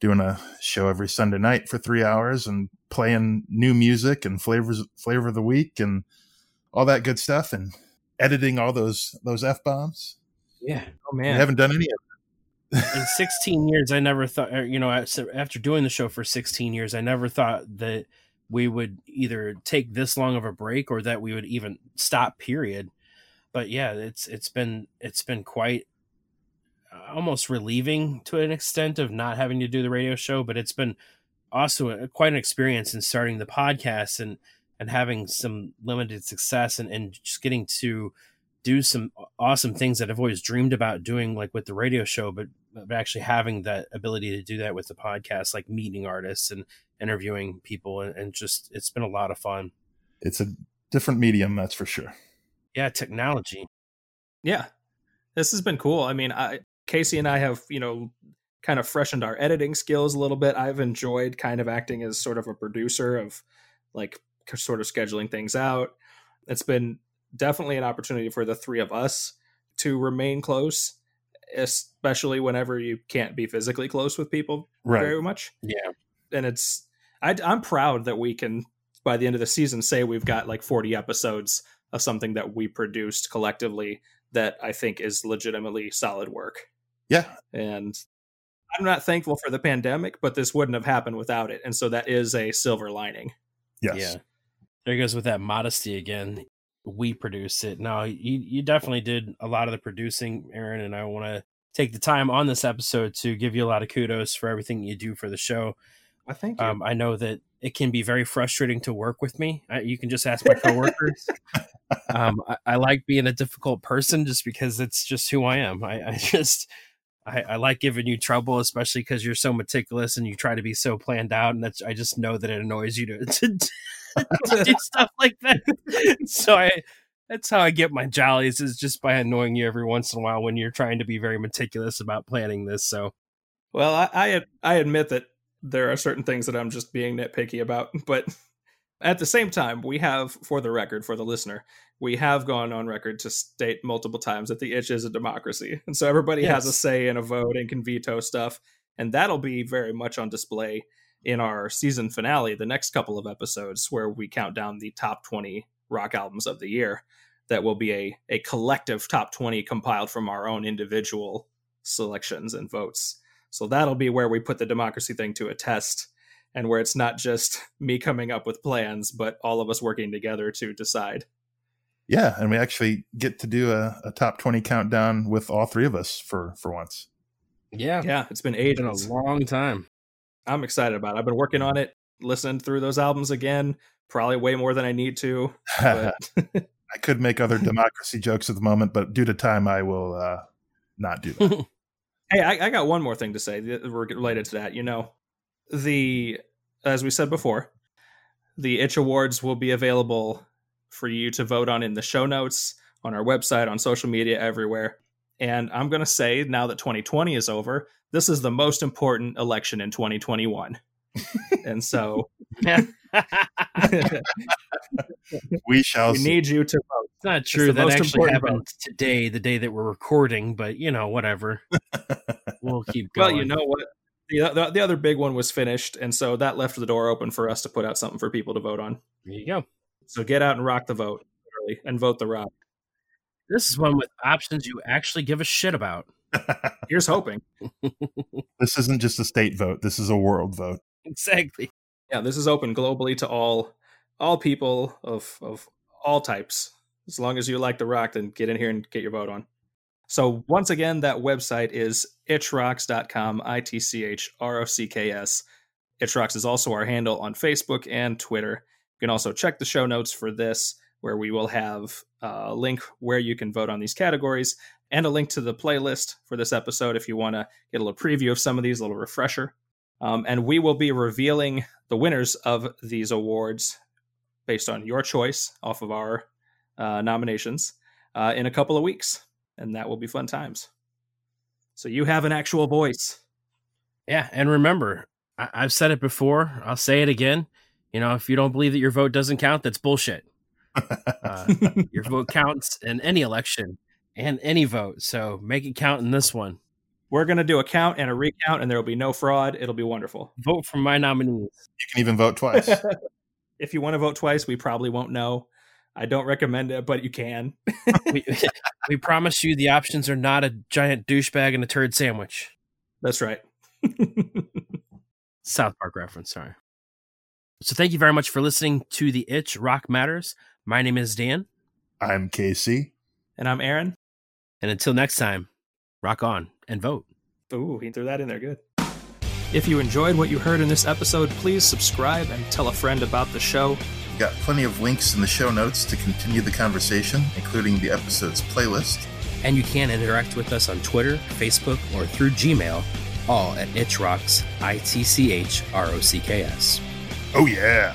[SPEAKER 2] doing a show every Sunday night for three hours and playing new music and flavors, flavor of the week and all that good stuff. And editing all those those f bombs.
[SPEAKER 3] Yeah.
[SPEAKER 4] Oh
[SPEAKER 2] We
[SPEAKER 4] man.
[SPEAKER 2] haven't done any of
[SPEAKER 3] in 16 years, I never thought, you know, after doing the show for 16 years, I never thought that we would either take this long of a break or that we would even stop. Period. But yeah, it's it's been it's been quite uh, almost relieving to an extent of not having to do the radio show, but it's been also a, quite an experience in starting the podcast and and having some limited success and, and just getting to do some awesome things that I've always dreamed about doing, like with the radio show, but, but actually having that ability to do that with the podcast, like meeting artists and interviewing people, and, and just it's been a lot of fun.
[SPEAKER 2] It's a different medium, that's for sure.
[SPEAKER 3] Yeah, technology.
[SPEAKER 4] Yeah. This has been cool. I mean, I Casey and I have, you know, kind of freshened our editing skills a little bit. I've enjoyed kind of acting as sort of a producer of like sort of scheduling things out. It's been definitely an opportunity for the three of us to remain close, especially whenever you can't be physically close with people
[SPEAKER 2] Right.
[SPEAKER 4] very much.
[SPEAKER 3] Yeah.
[SPEAKER 4] And it's, I, I'm proud that we can, by the end of the season, say we've got like 40 episodes of something that we produced collectively that I think is legitimately solid work.
[SPEAKER 2] Yeah.
[SPEAKER 4] And I'm not thankful for the pandemic, but this wouldn't have happened without it. And so that is a silver lining.
[SPEAKER 2] Yes.
[SPEAKER 3] Yeah. There he goes with that modesty again. We produce it. No, you you definitely did a lot of the producing, Aaron, and I want to take the time on this episode to give you a lot of kudos for everything you do for the show.
[SPEAKER 4] I think you.
[SPEAKER 3] Um, I know that it can be very frustrating to work with me. I, you can just ask my coworkers. um, I, I like being a difficult person just because it's just who I am. I, I just I, I like giving you trouble, especially because you're so meticulous and you try to be so planned out, and that's I just know that it annoys you to to, to do stuff like that. So I that's how I get my jollies is just by annoying you every once in a while when you're trying to be very meticulous about planning this. So
[SPEAKER 4] well, I, I I admit that there are certain things that I'm just being nitpicky about, but at the same time, we have, for the record, for the listener, we have gone on record to state multiple times that the itch is a democracy, and so everybody has a say in a vote and can veto stuff, and that'll be very much on display in our season finale, the next couple of episodes, where we count down the top 20 rock albums of the year. That will be a a collective top 20 compiled from our own individual selections and votes. So that'll be where we put the democracy thing to a test and where it's not just me coming up with plans, but all of us working together to decide.
[SPEAKER 2] Yeah. And we actually get to do a, a top 20 countdown with all three of us for, for once.
[SPEAKER 3] yeah,
[SPEAKER 4] Yeah, it's been
[SPEAKER 3] it's been a long time.
[SPEAKER 4] I'm excited about it. I've been working on it, listening through those albums again, probably way more than I need to. But
[SPEAKER 2] I could make other democracy jokes at the moment, but due to time, I will uh, not do that.
[SPEAKER 4] Hey, I, I got one more thing to say related to that. You know, the as we said before, the Itch Awards will be available for you to vote on in the show notes, on our website, on social media, everywhere. And I'm going to say now that 2020 is over, this is the most important election in 2021. and so
[SPEAKER 2] we shall
[SPEAKER 4] we
[SPEAKER 2] see.
[SPEAKER 4] need you to vote.
[SPEAKER 3] It's not
[SPEAKER 4] the
[SPEAKER 3] true. That actually
[SPEAKER 4] important
[SPEAKER 3] happened today, the day that we're recording. But you know, whatever. we'll keep going.
[SPEAKER 4] Well, you know what? The, the, the other big one was finished. And so that left the door open for us to put out something for people to vote on.
[SPEAKER 3] there you go.
[SPEAKER 4] So get out and rock the vote early and vote the rock.
[SPEAKER 3] This is one with options you actually give a shit about.
[SPEAKER 4] Here's hoping.
[SPEAKER 2] this isn't just a state vote. This is a world vote.
[SPEAKER 3] Exactly.
[SPEAKER 4] Yeah, this is open globally to all all people of of all types. As long as you like the rock, then get in here and get your vote on. So once again, that website is itchrocks.com, I T C H R O C K S. Itchrocks is also our handle on Facebook and Twitter. You can also check the show notes for this, where we will have a link where you can vote on these categories and a link to the playlist for this episode if you want to get a little preview of some of these, a little refresher. Um, and we will be revealing the winners of these awards based on your choice off of our uh, nominations uh, in a couple of weeks. And that will be fun times. So you have an actual voice.
[SPEAKER 3] Yeah, and remember, I- I've said it before. I'll say it again. You know, if you don't believe that your vote doesn't count, that's bullshit. Uh, your vote counts in any election and any vote. So make it count in this one.
[SPEAKER 4] We're going to do a count and a recount, and there will be no fraud. It'll be wonderful.
[SPEAKER 3] Vote for my nominees.
[SPEAKER 2] You can even vote twice.
[SPEAKER 4] if you want to vote twice, we probably won't know. I don't recommend it, but you can.
[SPEAKER 3] we, we promise you the options are not a giant douchebag and a turd sandwich.
[SPEAKER 4] That's right.
[SPEAKER 3] South Park reference, sorry. So thank you very much for listening to The Itch Rock Matters. My name is Dan.
[SPEAKER 2] I'm Casey.
[SPEAKER 4] and I'm Aaron.
[SPEAKER 3] And until next time, rock on and vote.
[SPEAKER 4] Ooh, he threw that in there good. If you enjoyed what you heard in this episode, please subscribe and tell a friend about the show.
[SPEAKER 2] We've got plenty of links in the show notes to continue the conversation, including the episode's playlist.
[SPEAKER 3] And you can interact with us on Twitter, Facebook, or through Gmail, all at Itch Rocks, I T C H R O C K S.
[SPEAKER 2] Oh, yeah.